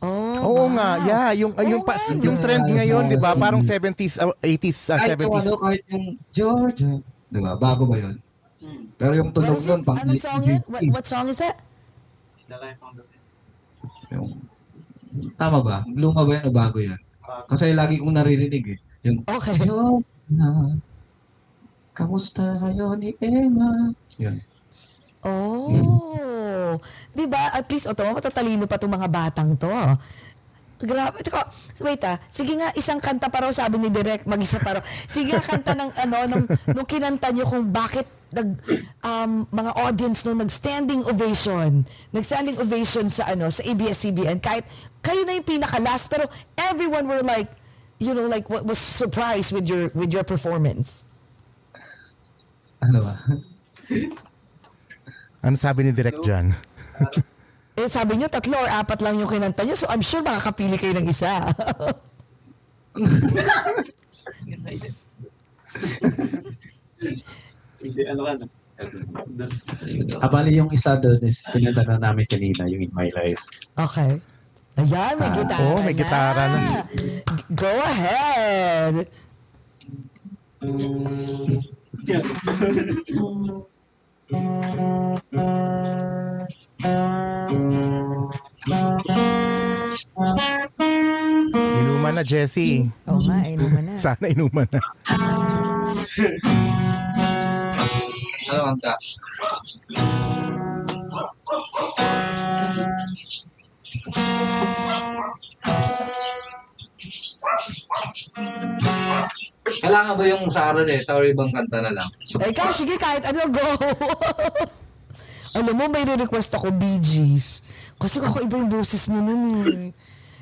Oh, Oo wow. nga, yeah, yung Oo yung pa- yung trend ngayon, 'di ba? Parang 70s, uh, 80s, uh, Kahit yung 70s. ano, kahit yung Georgia, 'di ba? Bago ba 'yun? Pero yung tunog it? pang Anong song yun? What, 1980s. what song is that? The life on the Yung, tama ba? Luma ba yan o bago yan? Kasi lagi kong naririnig eh. Yung, Okay. Joanna, kamusta kayo ni Emma? Yun. Oh. 'Di ba? At least oto matatalino pa tong mga batang to. Grabe. Teka, wait ah. Sige nga, isang kanta pa raw sabi ni Direk, mag-isa pa raw. Sige nga, kanta ng ano, nung, nung kinanta nyo kung bakit nag, um, mga audience nung nag-standing ovation. Nag-standing ovation sa ano, sa ABS-CBN. Kahit kayo na yung pinaka-last, pero everyone were like, you know, like, what was surprised with your with your performance. Ano ba? Ano sabi ni Direk John? Eh, sabi nyo, tatlo or apat lang yung kinanta nyo. So, I'm sure makakapili kayo ng isa. Hindi, ano ka na? Ah, bali yung isa doon is pinunta na namin kanina, yung In My Life. Okay. Ayan, may Ah, gitara oh, may gitara na. Go ahead. Inuman na, Jessie. Oo nga, eh, naman na. Sana inuman na. Ano ang ta? Kailangan ba yung sa eh, or ibang kanta na lang? Ikaw, sige, kahit ano, go. Alam mo, may request ako, Bee Gees. Kasi ako iba yung boses mo nun eh.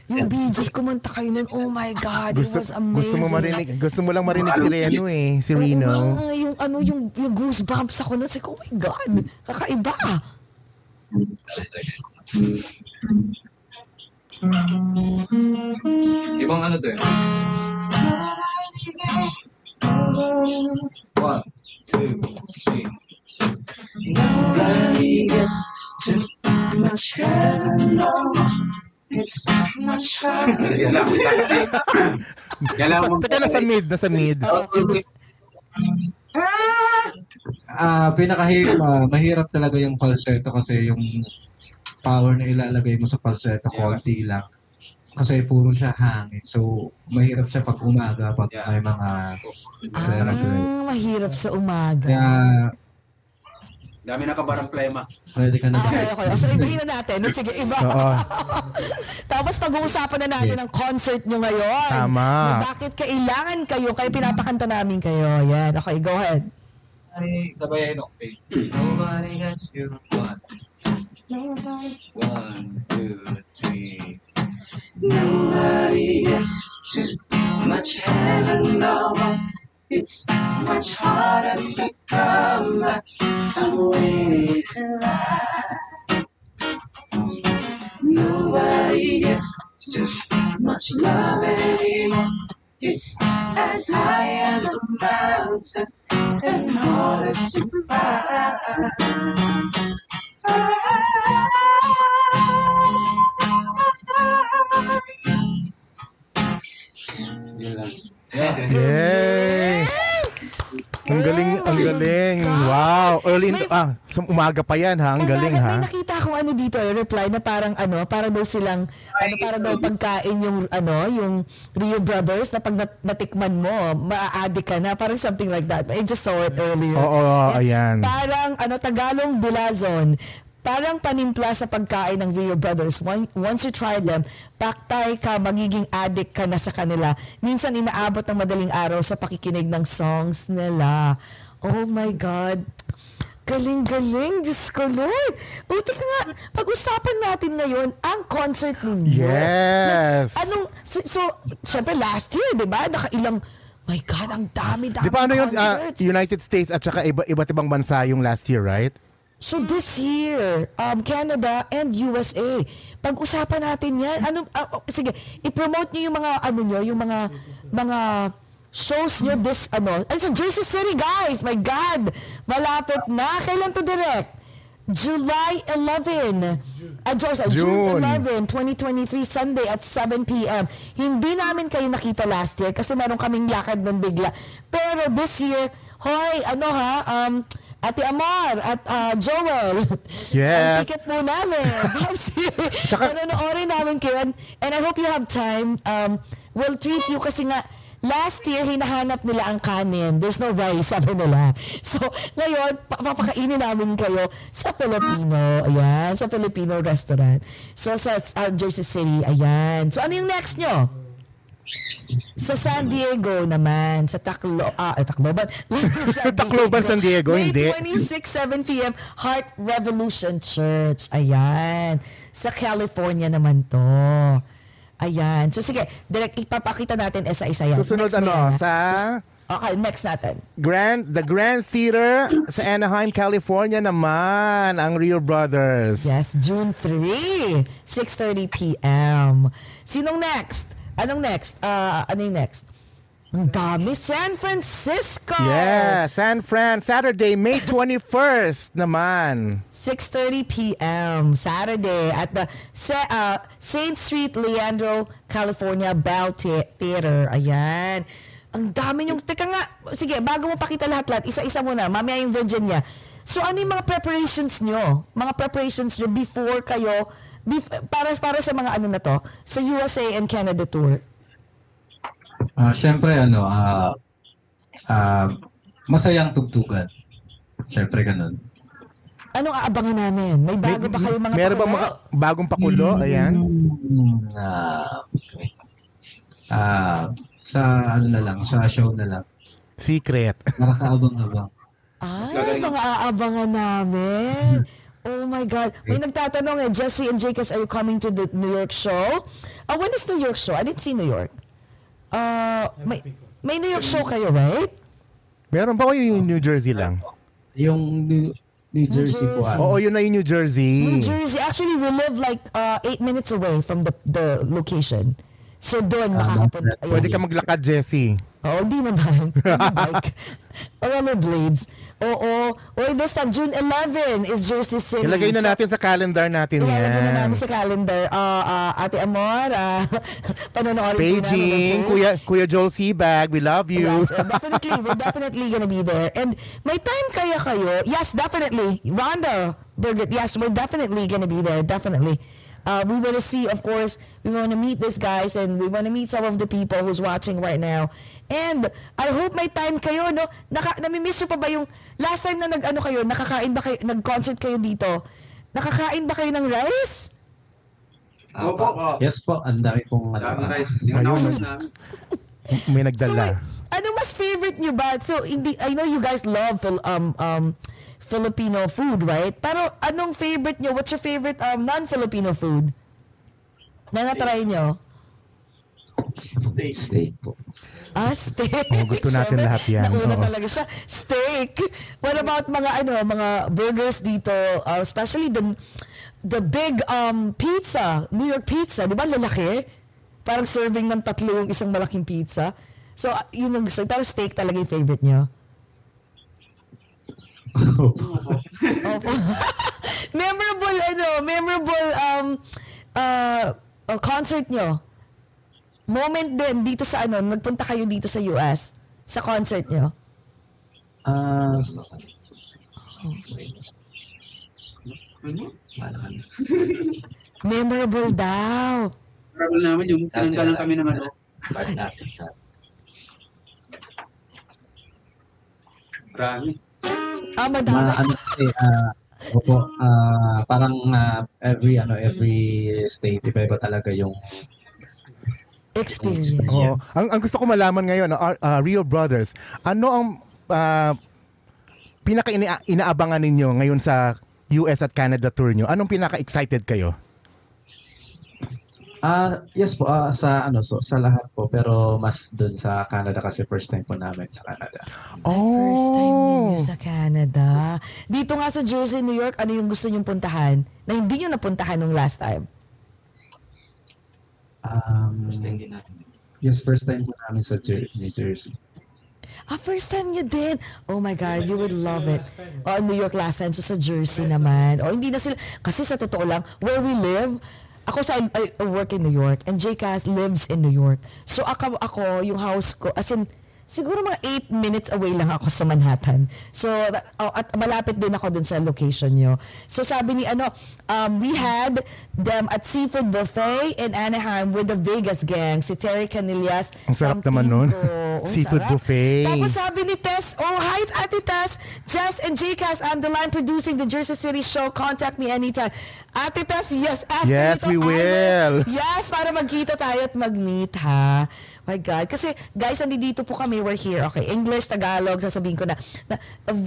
Yung Bee Gees, kumanta kayo nun. Oh my God, Gusto, it was amazing. gusto mo marinig, gusto mo lang marinig si Reno eh, si Reno. Oo nga, yung ano, yung, yung goosebumps ako nun. Sabi ko, oh my God, kakaiba. Ibang ano to eh. One, two, three. Nobody gets too much heaven, no. It's much harder. Kailangan mo. Teka, nasa mid, nasa mid. Ah, pinakahirap, ah, mahirap talaga yung falsetto kasi yung power na ilalagay mo sa falsetto konti lang. Kasi puro siya hangin. So, mahirap siya pag umaga, pag may mga. Ah, mahirap sa umaga. Kaya, Dami na kabarang plema. pwede ka na. Okay, okay. So, ibahin na natin. No, Sige, iba. Oo. Tapos pag-uusapan na natin ang concert nyo ngayon. Tama. Na bakit kailangan kayo, kaya pinapakanta namin kayo. Yan, okay, go ahead. Ay, sabayan, okay. Nobody has you. One. One, two, three. Nobody gets too much heaven, no. It's much harder to come back. I'm waiting in line. Nobody gets too much love anymore. It's as high as a mountain and harder to find. Lang. Yay! Ang galing, ang galing. Wow. Early in, May- ah, sa umaga pa yan ha. Ang May galing bakit ha. May nakita akong ano dito, eh, reply na parang ano, para daw silang, ano, para daw pagkain yung, ano, yung Rio Brothers na pag nat- natikman mo, maa-addict ka na, parang something like that. I just saw it earlier. Oo, ayan. Parang, ano, Tagalong Bilazon, parang panimpla sa pagkain ng Rio Brothers. Once you try them, paktay ka, magiging addict ka na sa kanila. Minsan inaabot ng madaling araw sa pakikinig ng songs nila. Oh my God. Galing-galing, Diyos ko, Lord. Buti ka nga, pag-usapan natin ngayon ang concert ninyo. Yes. Anong, so, so syempre last year, di ba? Nakailang, my God, ang dami-dami Di ba ano yung ah, concerts. United States at saka iba, iba't ibang bansa yung last year, right? So this year, um, Canada and USA, pag-usapan natin yan. Ano, ah, oh, sige, i-promote niyo yung mga, ano nyo, yung mga, mga shows nyo this, ano, and sa Jersey City, guys, my God, malapit na. Kailan to direct? July 11. Ah, Diyos, ah, June June. 11, 2023, Sunday at 7 p.m. Hindi namin kayo nakita last year kasi meron kaming lakad nun bigla. Pero this year, hoy, ano ha, um, Ate Amar at ah, Joel. Ang Yes. ticket po namin. Tsaka- Panonoodin namin kayo. And I hope you have time. Um, we'll treat you kasi nga, last year, hinahanap nila ang kanin. There's no rice, sabi nila. So, ngayon, pa- papakainin namin kayo sa Filipino. Ayan, sa Filipino restaurant. So, sa uh, Jersey City, ayan. So, ano yung next nyo? Sa San Diego naman, sa Taclo, ah, Tacloban. San Tacloban, San Diego, May hindi. 26, 7 p.m. Heart Revolution Church. Ayan. Sa California naman to. Ayan. So sige, direct ipapakita natin isa-isa yan. Susunod Next ano, yan, sa Okay, next natin. Grand, the Grand Theater sa Anaheim, California naman, ang Rio Brothers. Yes, June 3, 6.30 p.m. Sinong next? Anong next? Ah, ano yung next? Ang dami. San Francisco! Yeah, San Fran, Saturday, May 21st naman. 6.30 p.m. Saturday at the Sa- uh, St. Street, Leandro, California, Bell Thea- Theater. Ayan. Ang dami yung... Teka nga, sige, bago mo pakita lahat-lahat, isa-isa muna, mamaya yung Virginia. So, ano yung mga preparations nyo? Mga preparations nyo before kayo, bef- para, para sa mga ano na to, sa USA and Canada tour? Ah, syempre ano, ah ah, masayang tugtugan. Syempre ganun. Anong aabangan namin? May bago ba kayo mga Meron bang mga bagong pakulo? Ayan. Hmm, ah, ah, sa ano na lang, sa show na lang. Secret. Nakakaabang-abang. Ay, mga aabangan namin. Oh my God. May nagtatanong eh, Jesse and Jacobs, are you coming to the New York show? Uh, when is New York show? I didn't see New York. Uh, may, may New York show kayo, right? Meron ba kayo yung New Jersey lang? Yung New, New Jersey po. Jersey. ah. Oo, yun na yung New Jersey. New Jersey. Actually, we live like uh, eight minutes away from the the location. So doon makakapunta. Pwede ka maglakad, Jessie. Oo, hindi naman. bike. rollerblades. Oo. Oy, this time, June 11 is Jersey City. Ilagay na natin sa calendar natin Ilalagay na yan. namin sa calendar. Ah, ah, Ate Amor, uh, namin. Paging, okay? Kuya, Kuya Joel Seabag, we love you. Yes, uh, definitely. We're definitely gonna be there. And may time kaya kayo? Yes, definitely. Rhonda, Birgit, yes, we're definitely gonna be there. Definitely. Uh, we want to see, of course, we want to meet these guys and we want to meet some of the people who's watching right now. And I hope may time kayo, no? Naka, namimiss nyo pa ba yung last time na nag-ano kayo, nakakain ba kayo, nag-concert kayo dito? Nakakain ba kayo ng rice? Opo. Yes po, ang dami pong ano. Rice. Yung naubos namin. May So, nagdala. wait, ano mas favorite nyo ba? So, hindi, I know you guys love um, um, Filipino food, right? Pero anong favorite nyo? What's your favorite um, non-Filipino food? Na natry nyo? Steak. Steak po. Ah, steak. Oh, gusto natin Siyempre, lahat yan. Nauna Oo. talaga siya. Steak. What about mga ano, mga burgers dito, uh, especially the the big um pizza, New York pizza, 'di ba lalaki? Parang serving ng tatlo yung isang malaking pizza. So, uh, yun ang gusto. Pero steak talaga yung favorite nyo. Opo. memorable ano, memorable um uh, uh, concert nyo. Moment din dito sa ano, nagpunta kayo dito sa US sa concert nyo. Ah, Ano? Memorable daw. Travel namin yung nila, kami ng ano. Part natin sa Marami. Ah, ma, madami. ano kasi, ah, opo, ah, parang ah, every, ano, every state, iba-iba talaga yung Experience. Oo. Ang, ang gusto ko malaman ngayon, uh, uh, Rio Brothers, ano ang uh, pinaka ina- inaabangan ninyo ngayon sa US at Canada tour nyo? Anong pinaka-excited kayo? Ah, yes po, ah, sa ano so sa lahat po, pero mas doon sa Canada kasi first time po namin sa Canada. First time Oh. ninyo sa Canada. Dito nga sa Jersey, New York, ano yung gusto nyong puntahan na hindi nyo napuntahan nung last time? Um, first time din natin. yes, first time po namin sa Jer- New Jersey. Ah, first time nyo din. Oh my God, you would love it. Oh, New York last time, so sa Jersey naman. Oh, hindi na sila, kasi sa totoo lang, where we live, ako sa I, I work in New York and JCast lives in New York. So ako, ako yung house ko, as in, siguro mga 8 minutes away lang ako sa Manhattan. So, oh, at malapit din ako dun sa location nyo. So, sabi ni ano, um, we had them at Seafood Buffet in Anaheim with the Vegas gang, si Terry Canillas. Ang sarap naman nun. Seafood sarap. buffet. Tapos sabi ni Tess, oh, hi Ate Tess, Jess and JCast, I'm the line producing the Jersey City show. Contact me anytime. Ate Tess, yes, after Yes, nito, we I will. Yes, para magkita tayo at mag-meet ha. My God. Kasi guys, nandito po kami, we're here. Okay, English, Tagalog, sasabihin ko na, na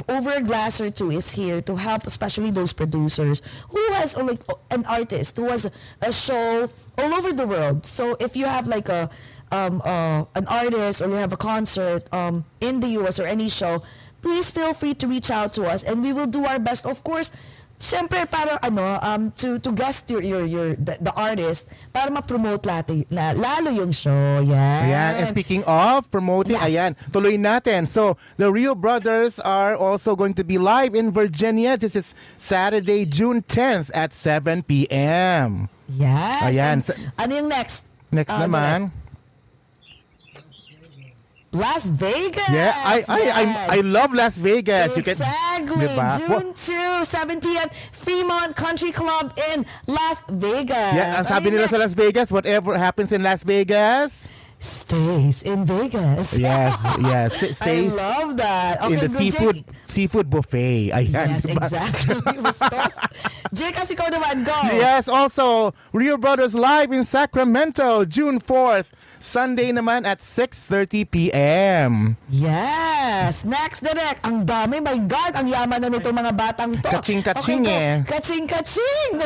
over a glass or two is here to help especially those producers who has like an artist who has a show all over the world. So if you have like a um, uh, an artist or you have a concert um, in the US or any show, please feel free to reach out to us and we will do our best. Of course, syempre para ano um to to guest your your your the, the artist para ma-promote lati, na lalo yung show. Yan. Ayan, and speaking of promoting, Yes. ayan, tuloy natin. So, the Rio Brothers are also going to be live in Virginia. This is Saturday, June 10th at 7 p.m. Yes. Ayan. And ano yung next? Next Ah, naman. Las Vegas. Yeah, I I I, I love Las Vegas. You can- Exactly. Diba? June 2, 7 p.m. Fremont Country Club in Las Vegas. Yeah, ang sabi nila sa? Las Vegas, whatever happens in Las Vegas, Stays in Vegas. yes, yes, I stays love that. Okay, in the seafood Jake. seafood buffet. Ayan, Yes, diba? exactly. Bastos. Jake, kasi ikaw naman, go. Yes, also Rio Brothers live in Sacramento, June 4th, Sunday naman at 6:30 p.m. Yes! Next, direct. Ang dami. My God, ang yaman na nito mga batang to. Kaching-kaching go. eh. Kaching-kaching!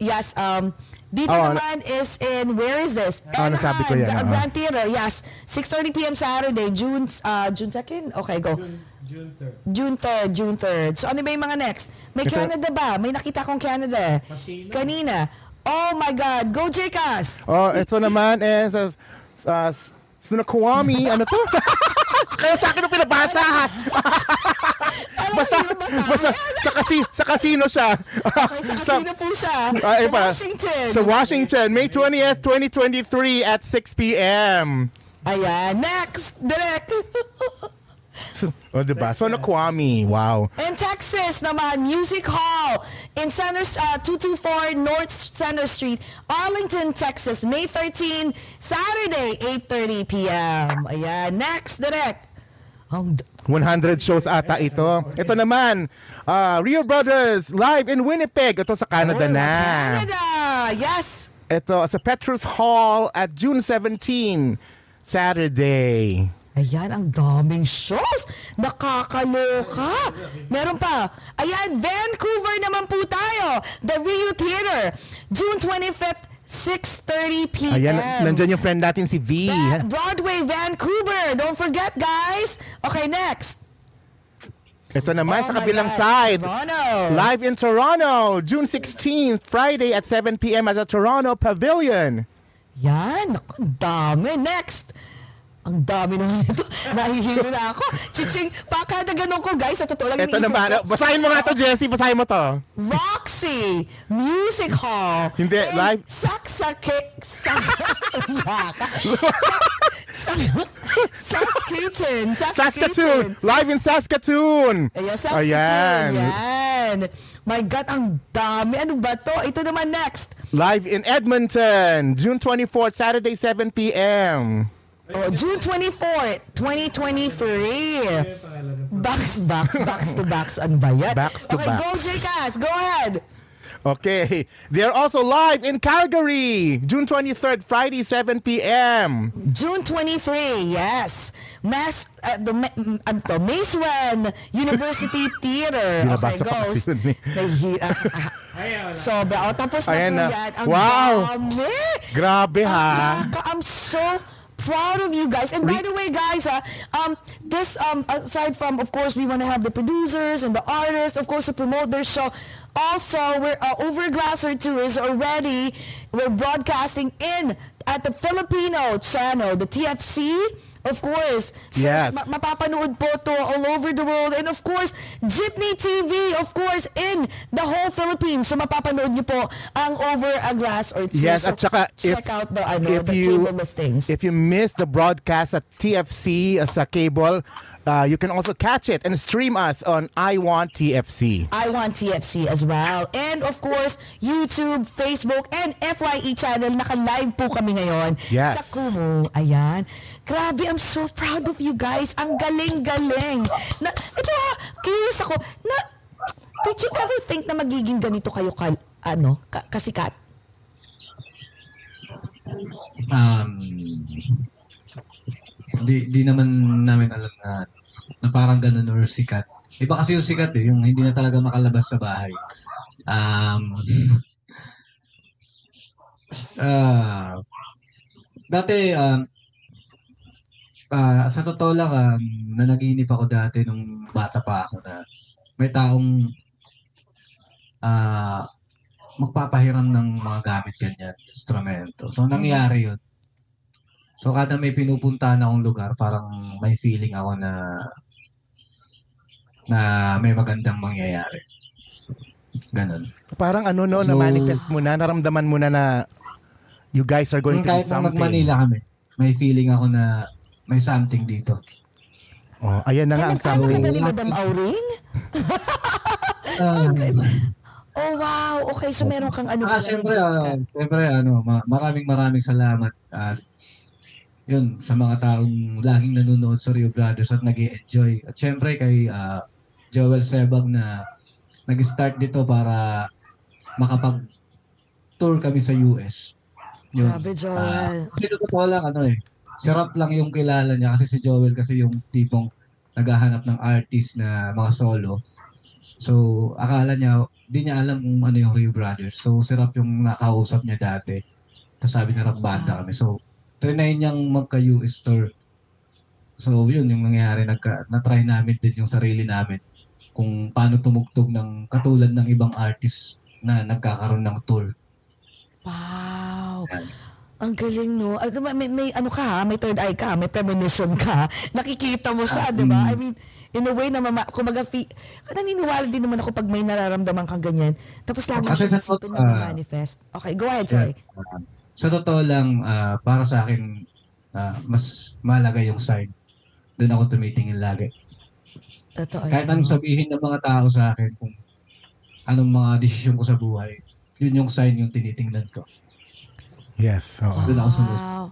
yes, um, dito Oh, naman is in, where is this? Oh, nasabi ko yan, Anaheim, oo. Grand Theater, yes. 6.30 p.m. Saturday, June, uh, June 2nd? Okay, go. June 3rd. June 3rd, June 3rd. So ano ba yung mga next? May Kasi- Canada ba? May nakita kong Canada. Casino. Kanina. Oh my God, go Jcas! Oh, ito naman is uh, uh, Sunakwami, ano to? Kaya sa akin ang pinabasa. basta, basta sa, kasi, sa casino siya. Okay, sa casino po siya. Eh, sa pa. Washington. Sa Washington, May 20th, 2023 at 6 p.m. Ayan, next, direct. So, oh, diba? So, Nakwami. Wow. In Texas naman, Music Hall in Center, uh, 224 North Center Street, Arlington, Texas, May 13, Saturday, 8.30 p.m. Ayan, next, direct. Ang d- 100 shows ata ito. Ito naman, uh, Rio Brothers live in Winnipeg. Ito sa Canada Oh, na. Canada, yes. Ito sa Petrus Hall at June 17, Saturday. Ayan, ang daming shows. Nakakaloka. Meron pa. Ayan, Vancouver naman po tayo. The Rio Theater. June 25th, 6.30 p.m. Ayan, nandyan yung friend natin si V. Ba- Broadway, Vancouver. Don't forget, guys. Okay, next. Ito naman Oh sa kabilang God, side. Toronto. Live in Toronto, June 16th, Friday at 7 p.m. at the Toronto Pavilion. Yan, ang dami. Next. Ang dami naman ito. Nahihilo na ako. Chiching, pa kada ganun ko, guys. Sa totoo lang Ito iniisip naman, ko. basahin mo nga to, Jessie. Basahin mo to. Roxy Music Hall. Hindi, in live. Saksake... Sak... Sak... Saskatoon. Saskatoon. Live in Saskatoon. Ayan, Saskatoon. Ayan. Yan. My God, ang dami. Ano ba to? Ito naman next. Live in Edmonton, June 24th, Saturday, 7 p.m. Oh, June 24th, 2023. Box, box, box to box. Ano ba yan? Box to okay, box. go Jcas. Go ahead. Okay. They're also live in Calgary, June 23rd, Friday, 7 p.m. June 23, yes. Mass, uh, the, ano to, Macewan University Theater. Okay, Binabasa ko goes. eh. Nahihira. Sobra. O, tapos na Ayan po na. yan. Ang Wow. dami. Grabe ha. Ang I'm so proud of you guys. And by the way, guys, uh, um, this um, aside from, of course, we want to have the producers and the artists, of course, to promote their show. Also, we're uh, Overglass or Two is already we're broadcasting in at the Filipino channel, the TFC. Of course. So, Yes. ma- mapapanood po to all over the world. And of course, Jeepney TV, of course, in the whole Philippines. So mapapanood niyo po ang Over a Glass or Two. Yes, so, at saka check if, out the, ano, if the you, cable listings. If you missed the broadcast at TFC uh, sa cable, uh, you can also catch it and stream us on I Want TFC. I want TFC as well. And of course, YouTube, Facebook, and FYE channel. Naka-live po kami ngayon Yes. sa Kumu. Ayan. Grabe, I'm so proud of you guys. Ang galing-galing. Na, ito ha, curious ako. Na, did you ever think na magiging ganito kayo ka, ano, ka, kasikat? um, di, di naman namin alam na, na parang ganun or sikat. Iba kasi yung sikat eh, yung hindi na talaga makalabas sa bahay. Um, ah dati, um, ah, sa totoo lang, um, nanaginip ako dati nung bata pa ako na may taong ah magpapahiram ng mga gamit ganyan, instrumento. So nangyari yun. So kada may pinupuntahan akong lugar, parang may feeling ako na na may magandang mangyayari. Ganon. Parang ano no, So- na-manifest mo na, naramdaman mo na na you guys are going to do Kahit something. nag-Manila kami, may feeling ako na may something dito. Oh, ayan na nga ang ba something. ni Madam Auring? Ah, Oh, wow. Okay, so meron kang ano Ah, may ah, gift syempre, ano, ma- maraming maraming salamat at yun, sa mga taong laging nanonood sa Rio Brothers at nag enjoy At syempre kay ah, Joel Sebag na nag-start dito para makapag-tour kami sa US. Yun. Grabe, Ah, Joel. kasi totoo lang, ano eh, si Rap lang yung kilala niya kasi si Joel kasi yung tipong naghahanap ng artist na mga solo. So, akala niya, di niya alam kung ano yung Rio Brothers. So, si Rap yung nakausap niya dati. Tapos sabi na Rap banda kami. So, trinay niyang magka-US tour. So, yun yung nangyari. Nagka, na-try namin din yung sarili namin kung paano tumugtog ng katulad ng ibang artist na nagkakaroon ng tour. Wow. Yan. Ang galing, no? Ano, May, may, ano ka, ha? may third eye ka, may premonition ka. Nakikita mo siya, di ba? I mean, in a way na mama, kumaga, fi, naniniwala din naman ako pag may nararamdaman kang ganyan. Tapos lagi mo siya sa- na ah, manifest. Okay, go ahead, sorry. Yeah. Sa totoo lang, ah, para sa akin, ah, mas malaga yung sign. Doon ako tumitingin lagi. Totoo Kahit yan, anong no? sabihin ng mga tao sa akin kung anong mga desisyon ko sa buhay, yun yung sign yung tinitingnan ko. Yes, oo. Doon ako. Wow.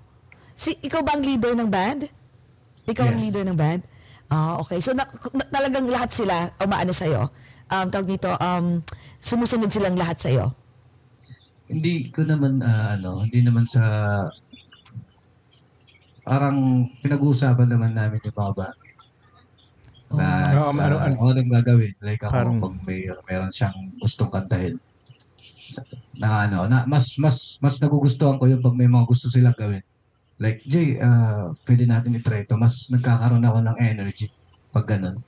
Si, ikaw ba ang leader ng band? Ikaw ang Yes. leader ng band? Ah, okay. So, na, na- talagang lahat sila umaano sa'yo? Um, tawag dito, um, sumusunod silang lahat sa'yo? Hindi ko naman, ah, ano, hindi naman sa parang pinag-uusapan naman namin yung mga bagay. Na, Oo, ano- ano- ano rin gagawin. Like ako, Parang- pag may, meron siyang gustong kantahin. Na ano, na, mas, mas, mas nagugustuhan ko yung pag may mga gusto silang gawin. Like, Jay, ah, pwede natin i-try to. Mas nagkakaroon ako ng energy pag ganun.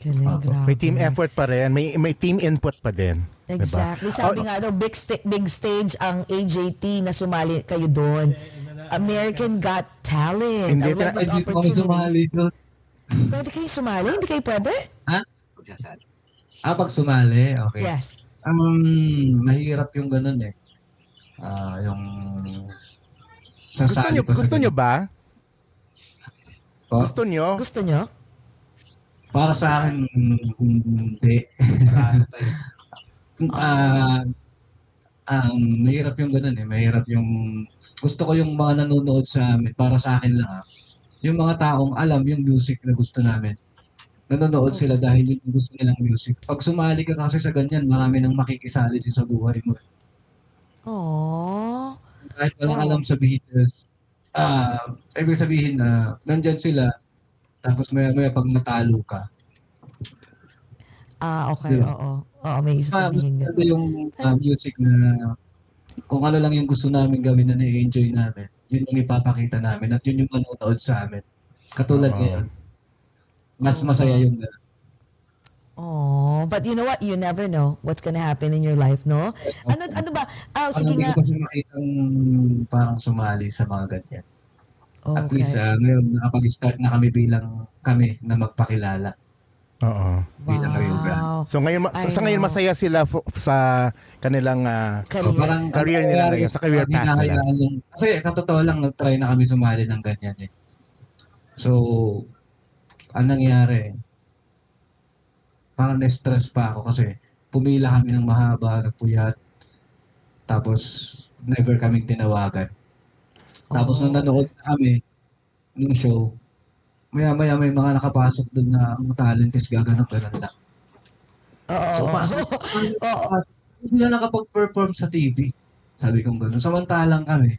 Galing, grabe. May team effort pa rin, may may team input pa din. Diba? Exactly. Sabi Oh, nga daw, big, sta- big stage ang AJT na sumali kayo doon. American Got Talent. Hindi, I love this opportunity. sumali doon. Pwede kayo sumali? Hindi kayo pwede? Ah, pag sumali, okay. Yes. Um, mahirap yung ganun eh. Ah, yung Gusto nyo, gusto nyo ba? Po? Gusto nyo? Gusto nyo? Para sa akin, hindi. Ah, um, mahirap yung ganun eh. Mahirap yung... Gusto ko yung mga nanonood sa amin, para sa akin lang ah. Yung mga taong alam yung music na gusto namin. Nanonood sila dahil yung gusto nilang music. Pag sumali ka kasi sa ganyan, marami nang makikisali din sa buhay mo. Aww. kahit walang alam sa Beatles, ah, ibig sabihin na nandyan sila, tapos maya maya pag natalo ka, Ah, okay, Diba? oo. Oo, may ah, isasabihin mas nga. maganda yung ah, music na kung ano lang yung gusto namin gawin na na-enjoy namin, yun yung ipapakita namin at yun yung manonood sa amin. Katulad Oo. ngayon, mas masaya yung gano'n. Oh, but you know what? You never know what's gonna happen in your life, no? Ano ano ba? Ah, Parang sige hindi nga. ko kasi makitang parang sumali sa mga ganyan. At Okay. least ah, ngayon nakapag-start na kami bilang kami na magpakilala. Oo. bilang Grande. Wow. So ngayon, ma- I sa ngayon masaya sila fo- sa kanilang ah, Career. parang Career nila ngayon, sa career path nila. lang- Kasi sa totoo lang, nag-try na kami sumali ng ganyan eh. So, ang nangyari, parang na-stress pa ako kasi pumila kami ng mahaba, nagpuyat, tapos never kaming tinawagan. Tapos nung Oh. nanood na kami ng show, maya-maya may mga nakapasok doon na ang talent is gaganap ganun lang. Oo. So, paano? Oo. Sila nakapag-perform sa TV. Sabi kong gano'n. Samantalang kami,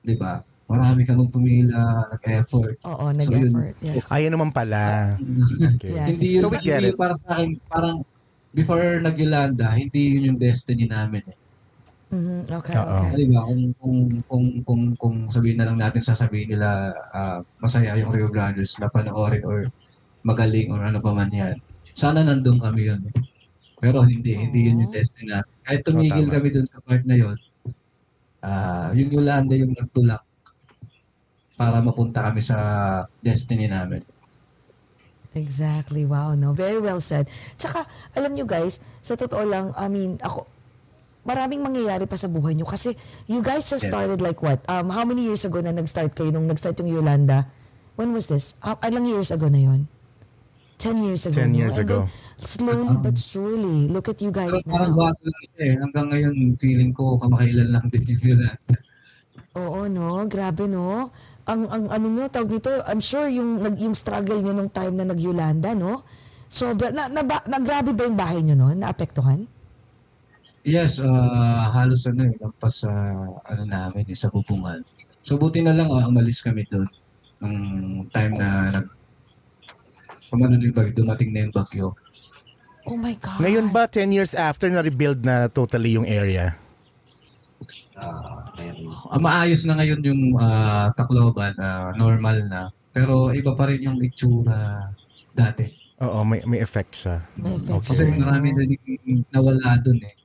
di ba? Marami kang pumila, nag-effort. Oo, So, nag-effort. Yes. Ayun naman pala. Okay. Yes. hindi yun, So we get hindi it. yun para sa akin, parang before nag-Yolanda, hindi yun yung destiny namin eh. Mhm, Okay, Oo. okay. Di ba? Kung, kung, kung, kung, kung sabihin na lang natin, sasabihin nila ah, masaya yung Rio Brothers na panoorin or magaling or ano pa man yan. Sana nandun kami yun eh. Pero hindi, hindi yun yung destiny namin. Kahit tumigil tama. kami dun sa part na yun, ah yung Yolanda yung nagtulak para mapunta kami sa destiny namin. Exactly. Wow, no. Very well said. Tsaka, alam nyo guys, sa totoo lang, I mean, ako, maraming mangyayari pa sa buhay nyo kasi you guys just started like what? Um, how many years ago na nag-start kayo nung nag-start yung Yolanda? When was this? Uh, ilang years ago na yon? 10 years ago. 10 no? years ago. then, slowly but surely, look at you guys Pero parang now. bago lang siya eh. Hanggang ngayon, feeling ko kamakailan lang din yung Yolanda. Oo, no? Grabe, no? Ang, ang ano nyo, tawag dito, I'm sure yung, nag, yung struggle nyo nung time na nag-Yolanda, no? Sobra, na, na, ba, na, grabe ba yung bahay nyo noon? Naapektuhan? Yes, ah, halos ano eh, lampas sa ano namin eh, sa bubungan. So buti na lang ah, umalis kami doon nung time na nag Pumano na yung bagyo, dumating na yung bagyo. Oh my God. Ngayon ba, 10 years after, na-rebuild na totally yung area? Ah, ayun. Ah, maayos na ngayon yung ah, Tacloban, ah, normal na. Pero iba pa rin yung itsura dati. Oo, may, may effect siya. May effect Kasi siya. marami na din nawala doon eh.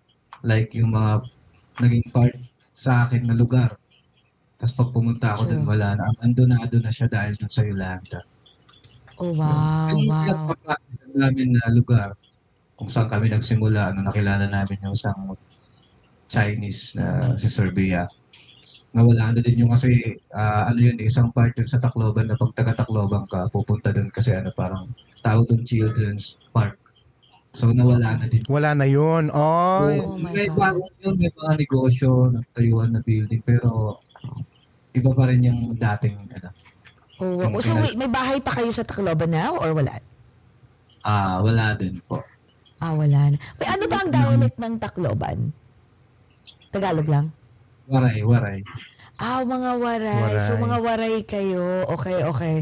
Like yung mga naging part sa akin na lugar. Tapos pag pumunta ako doon, True. wala na. Ando na ando na siya dahil doon sa Yolanda. Oh, wow, yung wow. pinagpapractice namin na lugar, kung saan kami nagsimula, ano, nakilala namin yung isang Chinese na si Serbia. Nawala na din yung kasi, ah, ano yun, isang part yun sa Tacloban na pag taga Tacloban ka, pupunta doon kasi ano, parang tawag doon Children's Park. So nawala na din. Wala na yun. Oh, Oh may bagong yun, may mga negosyo, nagtayuan na building, pero iba pa rin yung dating, ano, Oh, Yung so wait, may bahay pa kayo sa Tacloban now or wala? ah, wala din po. Ah, wala na. Wait, ano ba ang dialect ng Tacloban? Tagalog lang? Waray, waray. Ah, mga waray. So, Waray. mga waray kayo. Okay, okay.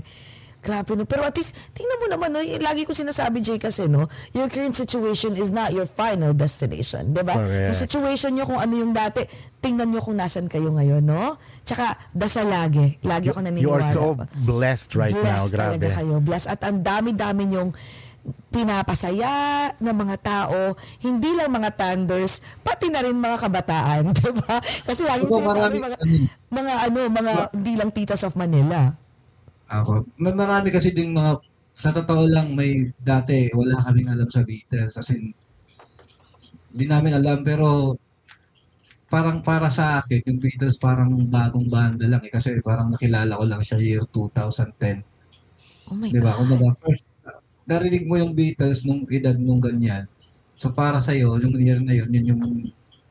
Grabe no. Pero at least, tingnan mo naman, no, y- lagi ko sinasabi, Jay, kasi, no, your current situation is not your final destination. Di ba? Correct. Yung situation nyo kung ano yung dati, tingnan nyo kung nasan kayo ngayon, no? Tsaka, dasal lagi. Lagi ako naniniwala. you are so pa. blessed right now. Blessed talaga Grabe. kayo. Blessed. At ang dami-dami nyong pinapasaya ng mga tao, hindi lang mga thunders, pati na rin mga kabataan, di ba? Kasi lagi Diba, sinasabi mga, mga ano, mga hindi lang titas of Manila. Ako. May marami kasi din mga, sa totoo lang, may dati wala kaming alam sa Beatles. As in, di namin alam, pero parang para sa akin, yung Beatles parang bagong banda lang eh. Kasi parang nakilala ko lang siya year 2010. Oh my Di ba? God. Kumbaga, first, narinig mo yung Beatles nung edad nung ganyan. So para sa'yo, yung year na yun, yun yung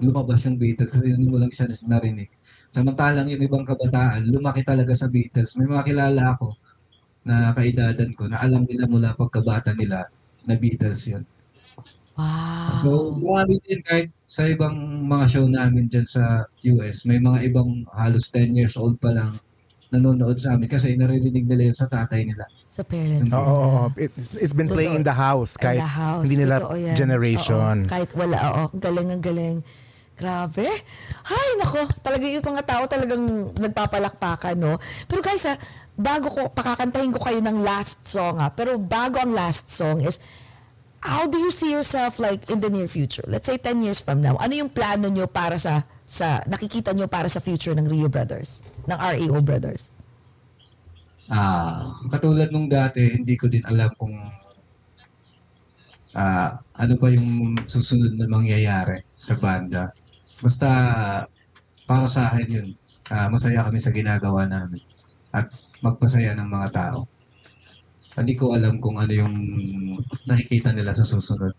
lumabas yung Beatles kasi yun mo lang siya narinig. Samantalang yung ibang kabataan, lumaki talaga sa Beatles. May mga kilala ako na kaidadan ko na alam nila mula pagkabata nila na Beatles yun. Wow. So, marami din kahit sa ibang mga show namin dyan sa US, may mga ibang halos 10 years old pa lang nanonood sa amin kasi naririnig nila yun sa tatay nila. sa parents. Oo, nila. oo, oo. It, it's been playing in the house In kahit the house. hindi nila Totoo yan. generation. Oo, kahit wala, oo. Galing, ang galing. Grabe. Ay, nako. Talaga yung mga tao talagang nagpapalakpakan, no? Pero guys, ha, bago ko, pakakantahin ko kayo ng last song, ha? Pero bago ang last song is, how do you see yourself like in the near future? Let's say 10 years from now. Ano yung plano nyo para sa, sa nakikita nyo para sa future ng Rio Brothers? Ng REO Brothers? Ah, katulad nung dati, hindi ko din alam kung ah ano ba yung susunod na mangyayari sa banda. Basta para sa akin yun, ah, masaya kami sa ginagawa namin at magpasaya ng mga tao. Hindi ko alam kung ano yung nakikita nila sa susunod.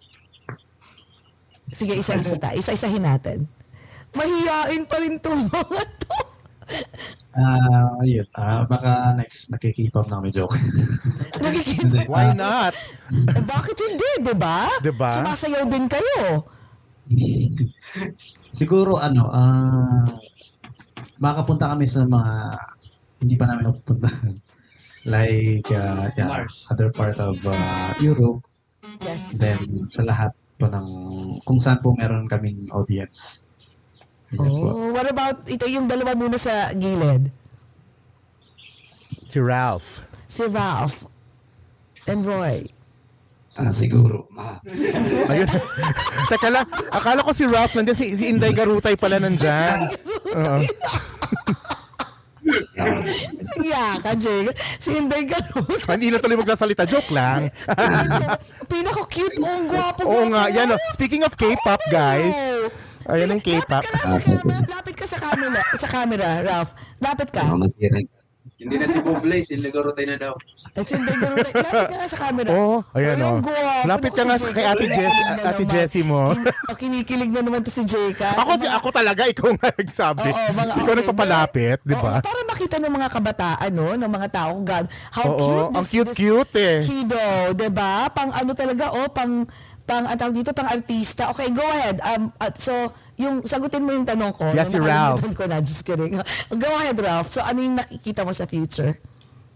Sige, isa-isa ta. Isa-isahin natin. Mahihain pa rin tong mga to. Ah, ayun. Ah, baka next nakikip up na kami joke. Nakikita. Why not? Eh, bakit hindi, di ba? Diba? Sumasayaw din kayo. Siguro ano, ah makapunta kami sa mga hindi pa namin napupuntahan. like uh, yeah, Mars. other part of uh, Europe, Yes. then sa lahat po ng kung saan po meron kaming audience. Po. Oh, what about ito yung dalawa muna sa gilid? Si Ralph. Si Ralph and Roy. Ah, siguro, ma. Ayun. Teka lang, akala ko si Ralph nandiyan, si, si Inday Garutay pala nandyan. Oo. Yeah, ka, Jay. Si Inday Garut. Hindi na tuloy magsasalita. Joke lang. Pinaka-cute. Oh, ang gwapo. Oo nga, yan o. Speaking of K-pop, guys. Oh. Ayan ang K-pop. Lapit ka lang sa camera. Lapit ka sa camera. Sa camera, Ralph. Lapit ka. Masira. Hindi na si Bublé, si Negorotay na daw. At si Garut. Lapit ka nga sa camera. Oo, oh, ayan Ay, o. ang gwapo. Lapit ka nga si kay Ate. Jessie, Ate. Jessie mo. Kin- oh, kinikilig na naman to si Jeka. Ako, si, ako talaga, ikaw nga nagsabi. Oo, mga- ikaw okay, nagpapalapit, di ba? Para makita ng mga kabataan, no? Ng mga tao gaano. How Oo, cute ang this, cute-cute eh. Kido, di ba? Pang ano talaga, oh, pang pang ang tawag dito, pang artista. Okay, go ahead. Um, at so, yung sagutin mo yung tanong ko. Yes, si Yung Ralph. ko na, just kidding. Go ahead, Ralph. So, ano yung nakikita mo sa future?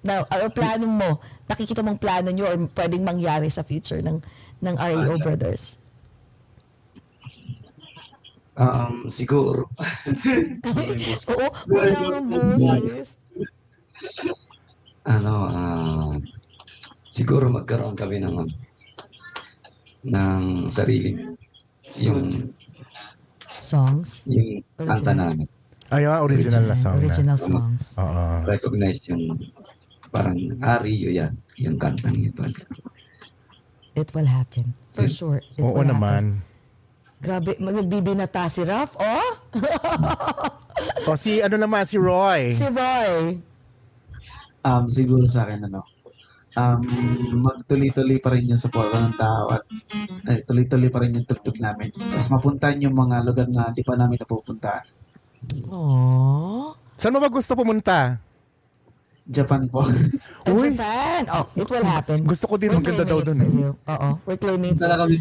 Na, or plano mo, nakikita mong plano nyo or pwedeng mangyari sa future ng ng RAO Brothers? Um, siguro. Oo, wala ang boses. ano, ah, siguro magkaroon kami ng ng sariling yung Songs? yung kanta namin. Ayun, original na song Original na. songs. Oo. Recognize yung parang ari yun yan, yung kantang ito. It will happen. For sure. It Oo will naman. happen. Grabe, nagbibinata si Raf. Oh! O si ano naman, si Roy. si Roy. Um, siguro sa akin, ano, um, magtuloy-tuloy pa rin yung suporta ng tao at eh, tuloy-tuloy pa rin yung tugtog namin. Tapos mapuntahan yung mga lugar na di pa namin napupuntahan. Aww. Saan mo ba gusto pumunta? Japan po. Uy. Japan. Oh, it will happen. Gusto ko din, We're maganda claiming daw dun eh. Oo, we're claiming it. Tala kami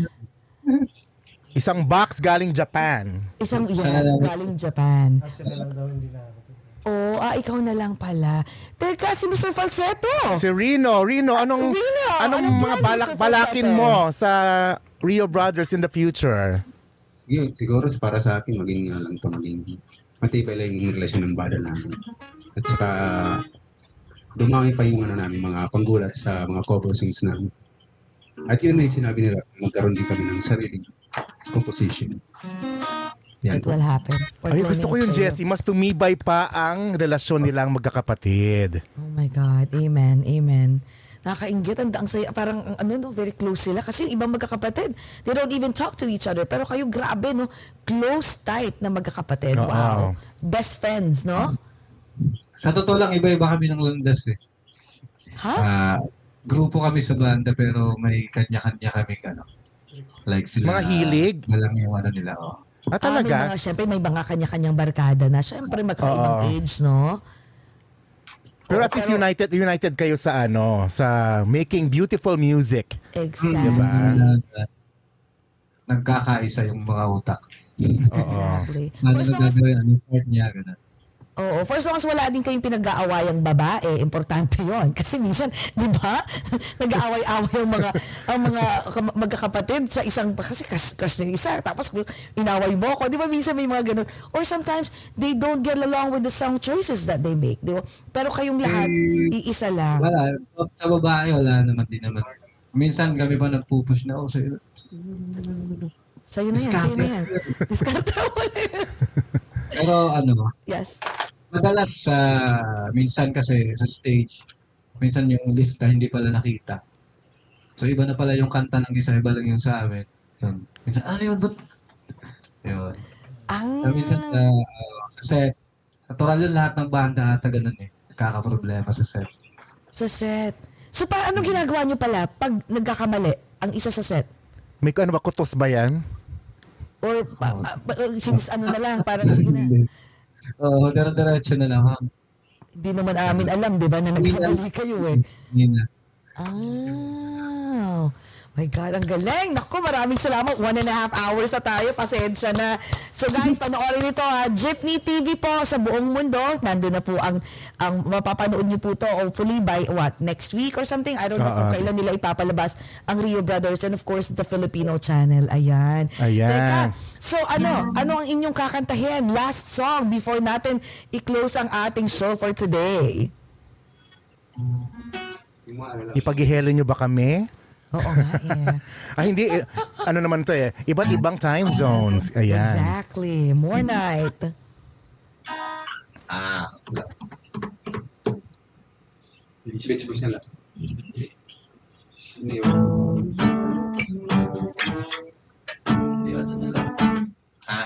Isang box galing Japan. Isang, yes, galing Japan. Oh, ah, ikaw na lang pala. Teka, si Mr. Falsetto. Si Rino. Rino, anong, Rino, anong anong mga balak, Mr. balakin Falsetto? mo sa Rio Brothers in the future? Yun, siguro para sa akin, maging, uh, lang to, maging matibay lang yung relasyon ng bada namin. At saka, dumami pa yung ano namin, mga panggulat sa mga cover songs namin. At yun na yung sinabi nila, magkaroon din kami ng sariling composition. Yan It will happen. We're Ay, gusto ko yung. Jessie. Mas tumibay pa ang relasyon nilang magkakapatid. Oh my God. Amen. Amen. Nakakaingit. Ang, ang saya. Parang, ang ano, no, very close sila. Kasi yung ibang magkakapatid, they don't even talk to each other. Pero kayo, grabe, no? Close, tight na magkakapatid. Oo. Wow. Best friends, no? Sa totoo lang, iba-iba kami ng landas eh. Ha? Ah, grupo kami sa banda pero may kanya-kanya kami ano. Like sila. Mga hilig? Walang yung ano nila. Oh. Ah, Ah, may talaga? mga, syempre, may mga kanya-kanyang barkada na. Syempre, magkaibang Oo. age, no? Pero at least united united kayo sa ano, sa making beautiful music. Exactly. Diba? Nag- nagkakaisa yung mga utak. Exactly. Ano For na gagawin, ano yung part niya, ganun. Oo, for as long as wala din kayong pinag-aawayang babae, importante yon Kasi minsan, di ba, nag-aaway-away ang mga, ang mga magkakapatid sa isang, kasi crush, crush ng isa, tapos inaway mo ako. Di ba, minsan may mga ganun. Or sometimes, they don't get along with the song choices that they make. Di ba? Pero kayong lahat, iisa lang. Wala. Sa babae, wala naman din naman. Minsan kami pa nagpupush na, oh, sa'yo. Sa'yo na yan, sa'yo na yan. Discard mo na yan. Pero ano, Yes. madalas sa minsan kasi sa stage, minsan yung lista hindi pala nakita. So iba na pala yung kanta ng isa, iba lang yung sa amin. Yun. Minsan, ano yun, ba't? Yun. Ah, So, minsan sa, sa set, natural yun lahat ng banda ata ganun eh. Nagkakaproblema sa set. sa set. So, pa, anong ginagawa nyo pala pag nagkakamali ang isa sa set? May ano ba kutos ba yan? Or pa, pa, pa- sinis, ano na lang, parang sige na. Oo, oh, dire-diretso na lang. ha? Hindi naman amin alam, di ba, na nagkamali kayo eh. Hindi na. Ah, my God, ang galing. Naku, maraming salamat. One and a half hours na tayo. Pasensya na. So guys, panoorin nito ha. Jeepney TV po sa buong mundo. Nandun na po ang, ang mapapanood niyo po to hopefully by what, next week or something? I don't know kung Oo. kailan nila ipapalabas ang Rio Brothers and of course the Filipino channel. Ayan. Ayan. Teka, so ano, ano ang inyong kakantahin? Last song before natin i-close ang ating show for today. Ipag-ihelo nyo ba kami? Oo nga, eh. Ah, hindi, eh, ano naman to eh, iba't ibang time zones. Ayan. Exactly. More night. Ah, Bitch, bitch na lang. Hindi, yun, ano lang. Ha?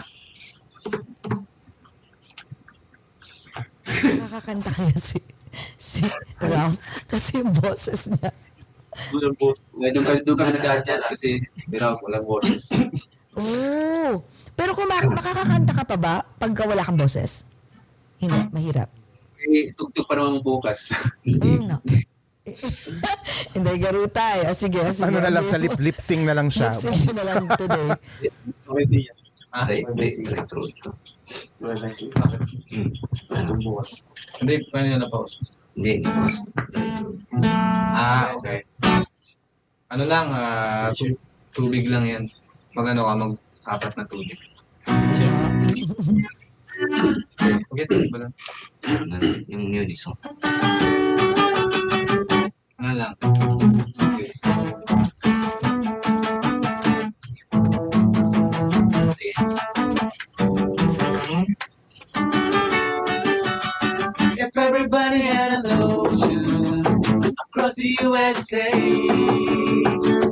Nakakakanta kaya si, si Ralph kasi yung boses niya. Doon po. Doon kami, doon kami nag-adjust kasi pero walang boses. Oh. Pero kung ma- makakakanta ka pa ba pagka wala kang boses? Hindi, mahirap. Eh, tugtog pa naman bukas. Mm, no. Hindi, garuta eh. Ah, sige, ah, sige. Ano na lang sa lip, lip sync na lang siya. Lip sync na lang today. Okay, siya. Ah, hindi, hindi, electronic. Hmm. Ano? Hindi, kanina na pause. Hindi. Ah, okay. Ano lang, ah, tu- tubig lang yan. Mag-ano ka, mag-apat na tubig. Okay, tubig ba lang? Ano, Yung music song. Ano lang. Okay. If everybody had across the USA,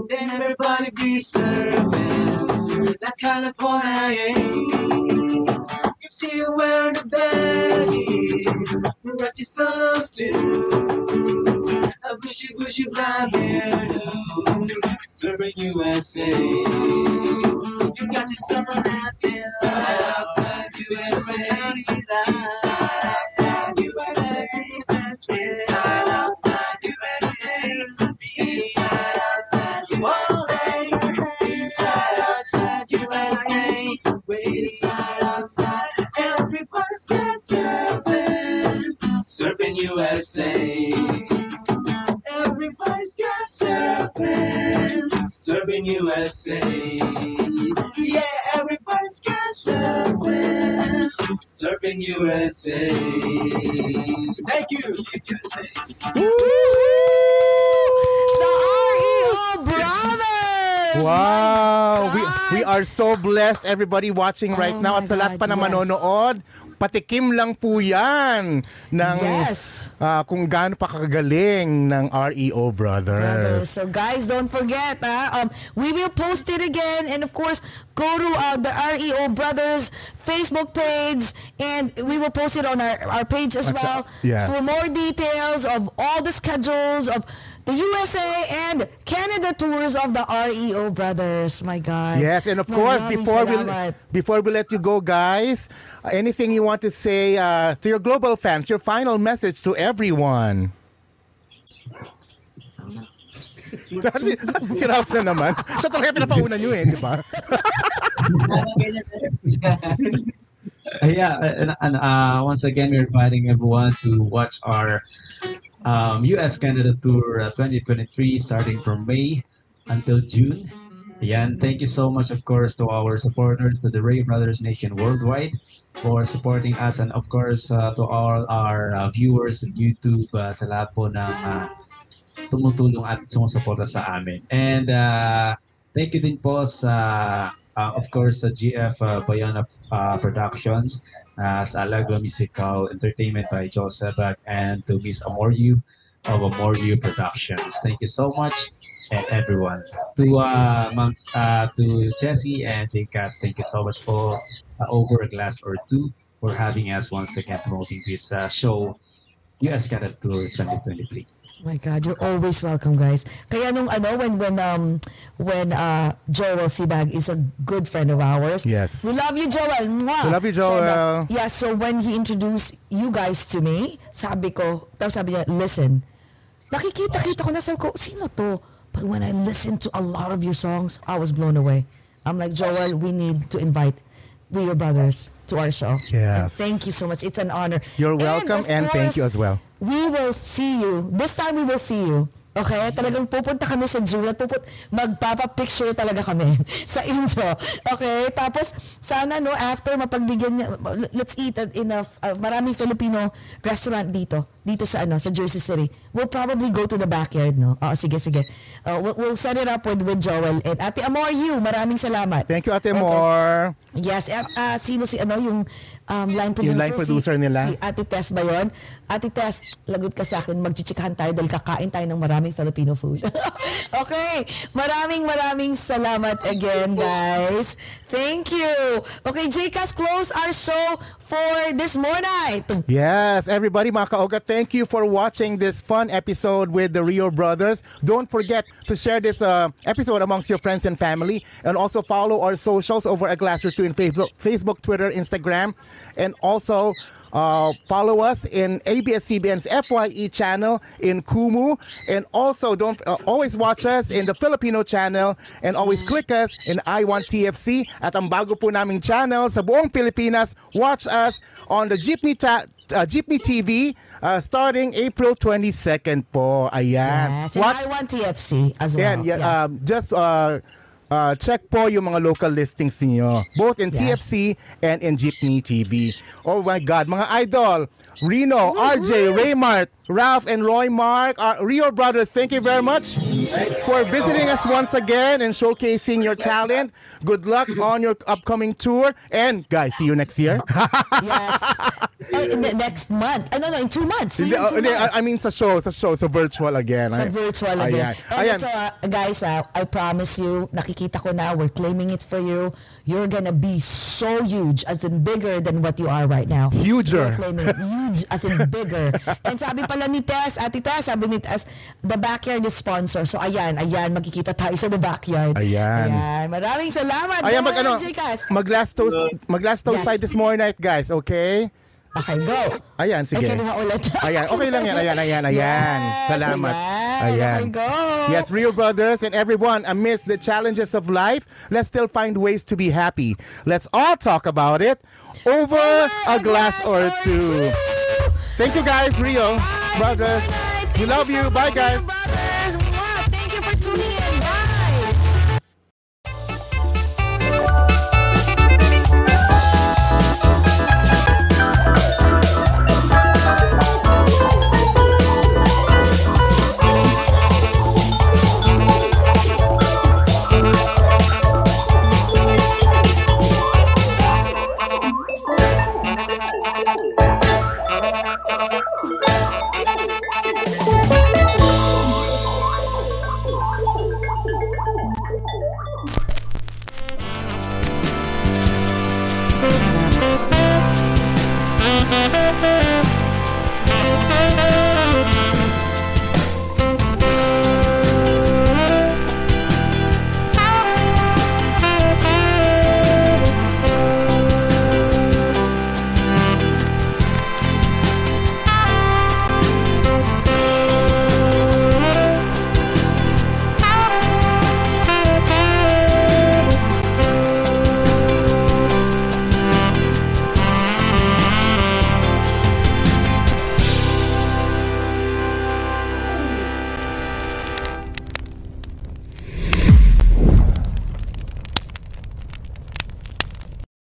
then everybody be surfing like California. You see where the baggies, Rachi solos too. A bushy, bushy black hairdo, serving USA. You got your summer out there, side outside USA. Inside outside USA. Inside outside. Inside outside USA. Inside outside USA. Inside outside. Surfing. Surfing USA. Surfing. Surfing USA. Yeah, everybody's got surfing. Surfing USA. Thank you. The REO Brothers! Wow! We, we are so blessed, everybody watching right Oh now. At sa lahat pa God, na yes. manonood, patikim lang po yan ng Yes. ah, kung gaano pa kagaling ng REO Brothers. Brothers. So guys, don't forget, ah, um, we will post it again, and of course, go to uh, the REO Brothers Facebook page, and we will post it on our, our page as At well yes. for more details of all the schedules of the USA and Canada tours of the REO Brothers. My God. Yes, and of course, Maraming before we before we let you go, guys, uh, anything you want to say uh, to your global fans, your final message to everyone. si, si Ralph na naman. Siya talaga pinapauna nyo eh, di ba? Yeah, and, and uh, once again, we're inviting everyone to watch our um, US Canada Tour uh, 2023 starting from May until June. Ayan, thank you so much, of course, to our supporters, to the Ray Brothers Nation worldwide for supporting us and, of course, uh, to all our uh, viewers on YouTube uh, sa lahat po ng uh, tumutulong at sumusuporta sa amin. And uh, thank you din po sa, uh, of course, sa GF uh, Bayana uh, Productions, sa Alagua Musical Entertainment by Joel Sebak, and to Miss Amoryu of Amoryu Productions. Thank you so much, and everyone. To uh, Ma'am, uh, to Jessie and Jcast, thank you so much for uh, over a glass or two for having us once again promoting this uh, show, US Canada Tour 2023. My God, you're always welcome, guys. Kaya nung ano, when when um when uh Joel Sibag is a good friend of ours. Yes. We love you, Joel. Mwah! We love you, So, Joel. na- yeah, so when he introduced you guys to me, sabi ko, tapos sabi niya, listen, nakikita-kita ko na, sabi ko, sino to? But when I listened to a lot of your songs, I was blown away. I'm like, Joel, we need to invite we your brothers to our show. And Yes. thank you so much. It's an honor. You're welcome of and thank you as well. We will see you. This time we will see you. Okay? Talagang pupunta kami sa June at puput magpapa-picture talaga kami sa intro. Okay? Tapos, sana no, after mapagbigyan niya, let's eat at in a, uh, maraming Filipino restaurant dito. dito sa ano sa Jersey City. We'll probably go to the backyard, no? Oo, sige, sige. Uh, we'll, we'll set it up with, with Joel. And Ate Amor, you, maraming salamat. Thank you, Ate Okay. Moore. Yes, uh, uh, sino si ano yung um, line producer? Yung line producer si, nila. Si Ate Tess ba yun? Ate Tess, lagot ka sa akin, magchichikahan tayo dahil kakain tayo ng maraming Filipino food. okay, maraming maraming salamat again, guys. Thank you. Okay, JCast, close our show for this morning. Yes, everybody, mga kaoga, thank you for watching this fun episode with the Rio Brothers. Don't forget to share this uh, episode amongst your friends and family, and also follow our socials over at Glass or Two in Facebook, Facebook, Twitter, Instagram, and also. Uh, follow us in ABS-CBN's FYE channel in Kumu, and also don't uh, always watch us in the Filipino channel, and always click us in I1 TFC at ang bago po naming channel sa buong Pilipinas. Watch us on the Jeepney ta- uh, Jeepney TV uh, starting April 22nd po. Ayan. Yes, and Watch- I want TFC as well. Yan, yeah, Yes. um, just uh, uh, check po yung mga local listings niyo both in Yes. TFC and in Jeepney TV. Oh my God, mga idol, Reno, RJ, Raymart, Ralph, and Roy Mark, uh, Rio Brothers, thank you very much for visiting us once again and showcasing your talent. Good luck on your upcoming tour. And guys, see you next year. yes. Ay, in the next month. Ano, no, in two months. See you in oh, two hindi, months. I, I mean sa show, sa show, sa virtual again. sa Ay- virtual Ayan. again. And Ayan. ito, ah, guys, ah, I promise you, nakikita ko na, we're claiming it for you. You're gonna be so huge, as in bigger than what you are right now. Huger. Huge, as in bigger. And sabi pala ni Tess, Ate Tess, sabi ni Tess, the backyard is sponsor. So ayan, ayan, magkikita tayo sa the backyard. Ayan. Ayan. Maraming salamat. Ayan, mag, ano, mag last toast, mag last toast Yes. tayo this morning night, guys, okay? Okay, go. Ayan, sige. Ay, kinuha ulit. Ayan, okay lang yan. Ayan, ayan, ayan. Yes, Salamat. Ayan. Okay, go. Yes, Real Brothers and everyone, amidst the challenges of life, let's still find ways to be happy. Let's all talk about it over, a, glass, or two. Thank you guys, Rio Brothers. We love you. Bye, guys. Bye.